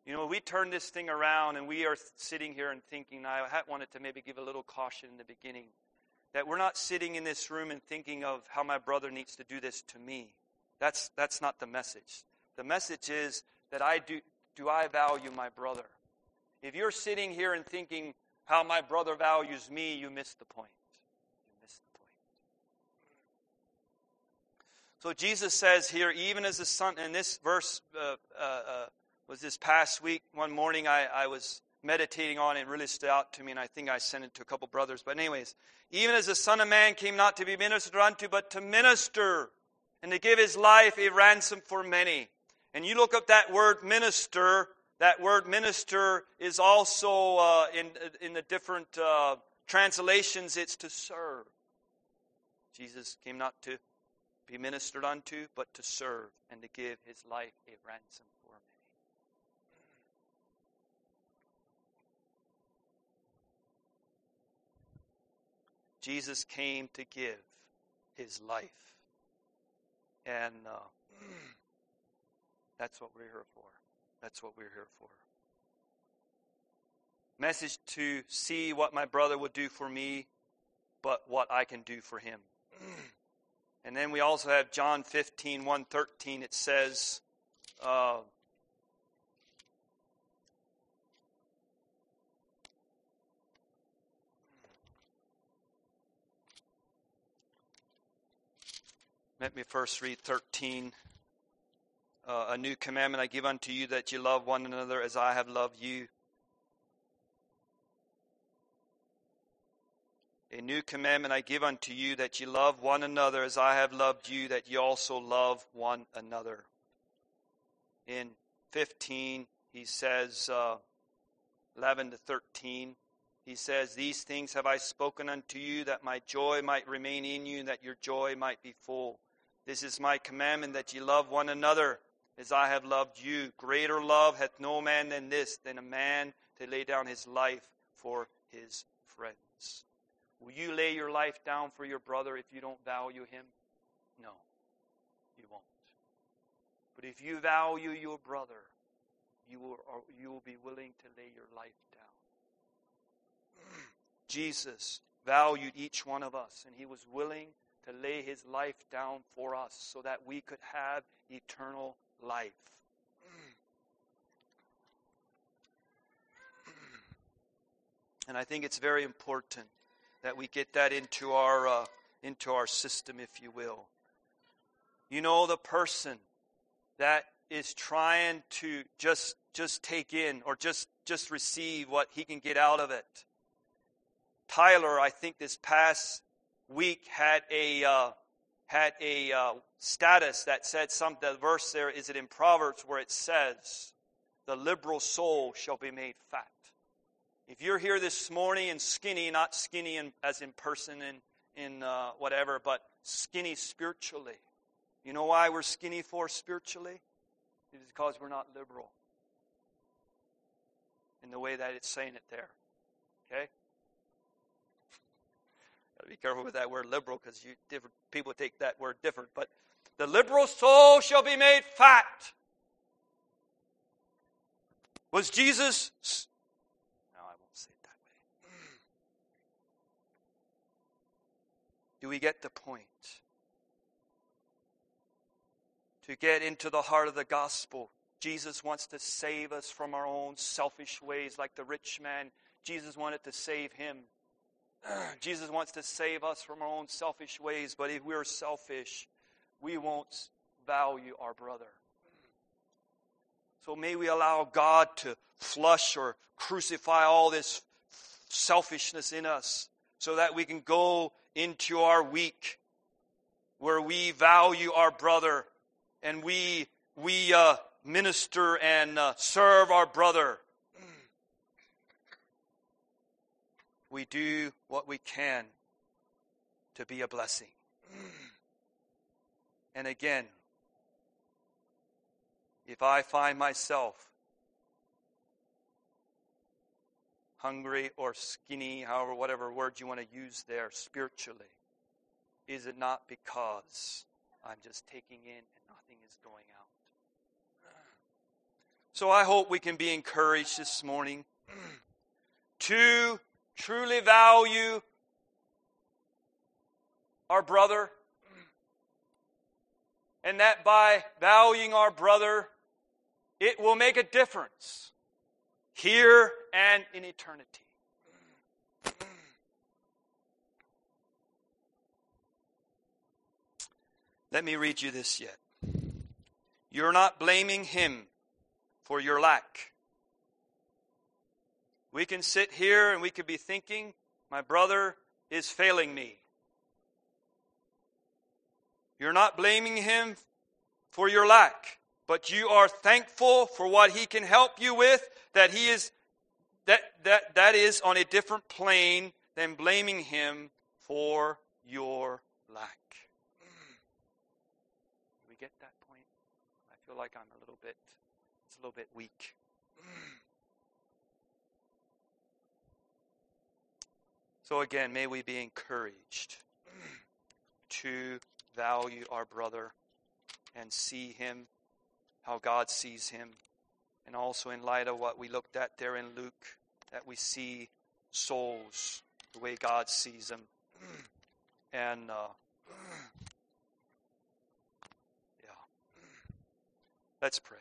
You know, we turn this thing around and we are sitting here and thinking, I wanted to maybe give a little caution in the beginning that we're not sitting in this room and thinking of how my brother needs to do this to me. That's, that's not the message. The message is that I do, do I value my brother? If you're sitting here and thinking how my brother values me, you miss the point. You miss the point. So Jesus says here, even as the son, and this verse uh, uh, uh, was this past week. One morning I, I was meditating on it really stood out to me, and I think I sent it to a couple brothers. But, anyways, even as the Son of Man came not to be ministered unto, but to minister and to give his life a ransom for many. And you look up that word minister, that word minister is also uh, in, in the different uh, translations, it's to serve. Jesus came not to be ministered unto, but to serve and to give his life a ransom Jesus came to give his life. And uh, that's what we're here for. That's what we're here for. Message to see what my brother would do for me, but what I can do for him. and then we also have John 15, 113. It says, uh, Let me first read 13. Uh, a new commandment I give unto you that you love one another as I have loved you. A new commandment I give unto you that you love one another as I have loved you, that you also love one another. In 15, he says, uh, 11 to 13, he says, These things have I spoken unto you, that my joy might remain in you, and that your joy might be full. This is my commandment that ye love one another as I have loved you. Greater love hath no man than this, than a man to lay down his life for his friends. Will you lay your life down for your brother if you don't value him? No, you won't. But if you value your brother, you will, you will be willing to lay your life down. Jesus valued each one of us, and he was willing to lay his life down for us so that we could have eternal life. And I think it's very important that we get that into our uh, into our system, if you will. You know, the person that is trying to just just take in or just, just receive what he can get out of it. Tyler, I think this past week had a uh, had a uh, status that said some the verse there is it in Proverbs where it says, "The liberal soul shall be made fat." If you're here this morning and skinny, not skinny in, as in person and in uh, whatever, but skinny spiritually, you know why we're skinny for spiritually? It's because we're not liberal in the way that it's saying it there. Okay? Gotta be careful with that word liberal because you different people take that word different. But the liberal soul shall be made fat. Was Jesus No, I won't say it that way. Do we get the point? To get into the heart of the gospel, Jesus wants to save us from our own selfish ways, like the rich man. Jesus wanted to save him. Jesus wants to save us from our own selfish ways, but if we're selfish, we won't value our brother. So may we allow God to flush or crucify all this selfishness in us so that we can go into our week where we value our brother and we, we uh, minister and uh, serve our brother we do what we can to be a blessing. And again, if I find myself hungry or skinny, however, whatever word you want to use there spiritually, is it not because I'm just taking in and nothing is going out? So I hope we can be encouraged this morning to truly value our brother, and that by valuing our brother, it will make a difference here and in eternity. Let me read you this yet. You're not blaming him for your lack. We can sit here and we could be thinking, my brother is failing me. You're not blaming him for your lack, but you are thankful for what he can help you with, that he is that that that is on a different plane than blaming him for your lack. we get that point? I feel like I'm a little bit it's a little bit weak. So again, may we be encouraged to value our brother and see him how God sees him. And also, in light of what we looked at there in Luke, that we see souls the way God sees them. And, uh, yeah. Let's pray.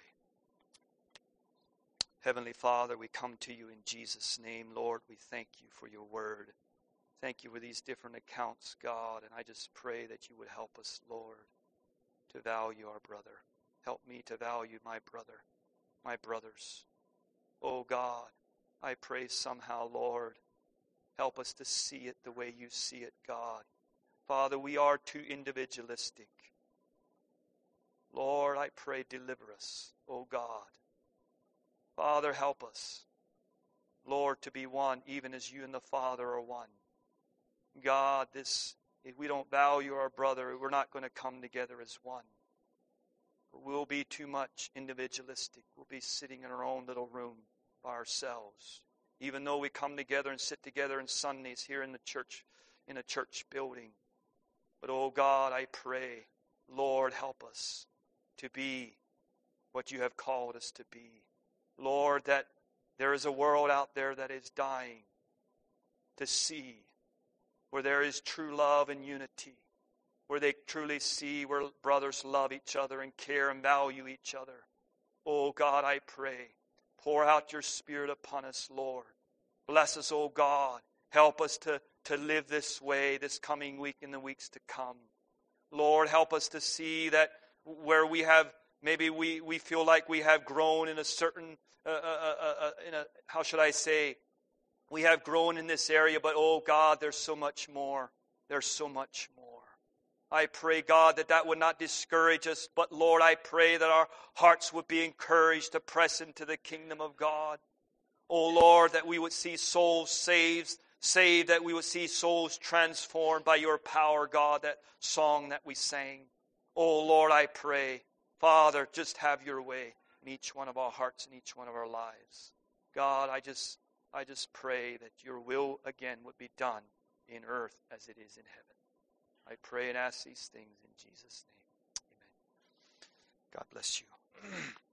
Heavenly Father, we come to you in Jesus' name. Lord, we thank you for your word. Thank you for these different accounts, God, and I just pray that you would help us, Lord, to value our brother. Help me to value my brother, my brothers. Oh God, I pray somehow, Lord, help us to see it the way you see it, God. Father, we are too individualistic. Lord, I pray, deliver us, oh God. Father, help us, Lord, to be one, even as you and the Father are one. God, this if we don't value our brother, we're not going to come together as one. We'll be too much individualistic. We'll be sitting in our own little room by ourselves. Even though we come together and sit together on Sundays here in the church, in a church building. But oh God, I pray, Lord, help us to be what you have called us to be. Lord, that there is a world out there that is dying to see where there is true love and unity, where they truly see where brothers love each other and care and value each other. Oh God, I pray, pour out your Spirit upon us, Lord. Bless us, oh God. Help us to, to live this way this coming week and the weeks to come. Lord, help us to see that where we have Maybe we, we feel like we have grown in a certain, uh, uh, uh, uh, in a, how should I say, we have grown in this area, but oh God, there's so much more. There's so much more. I pray, God, that that would not discourage us, but Lord, I pray that our hearts would be encouraged to press into the kingdom of God. Oh Lord, that we would see souls saved, saved, that we would see souls transformed by your power, God, that song that we sang. Oh Lord, I pray Father, just have your way in each one of our hearts and each one of our lives. God, I just I just pray that your will again would be done in earth as it is in heaven. I pray and ask these things in Jesus' name. Amen. God bless you.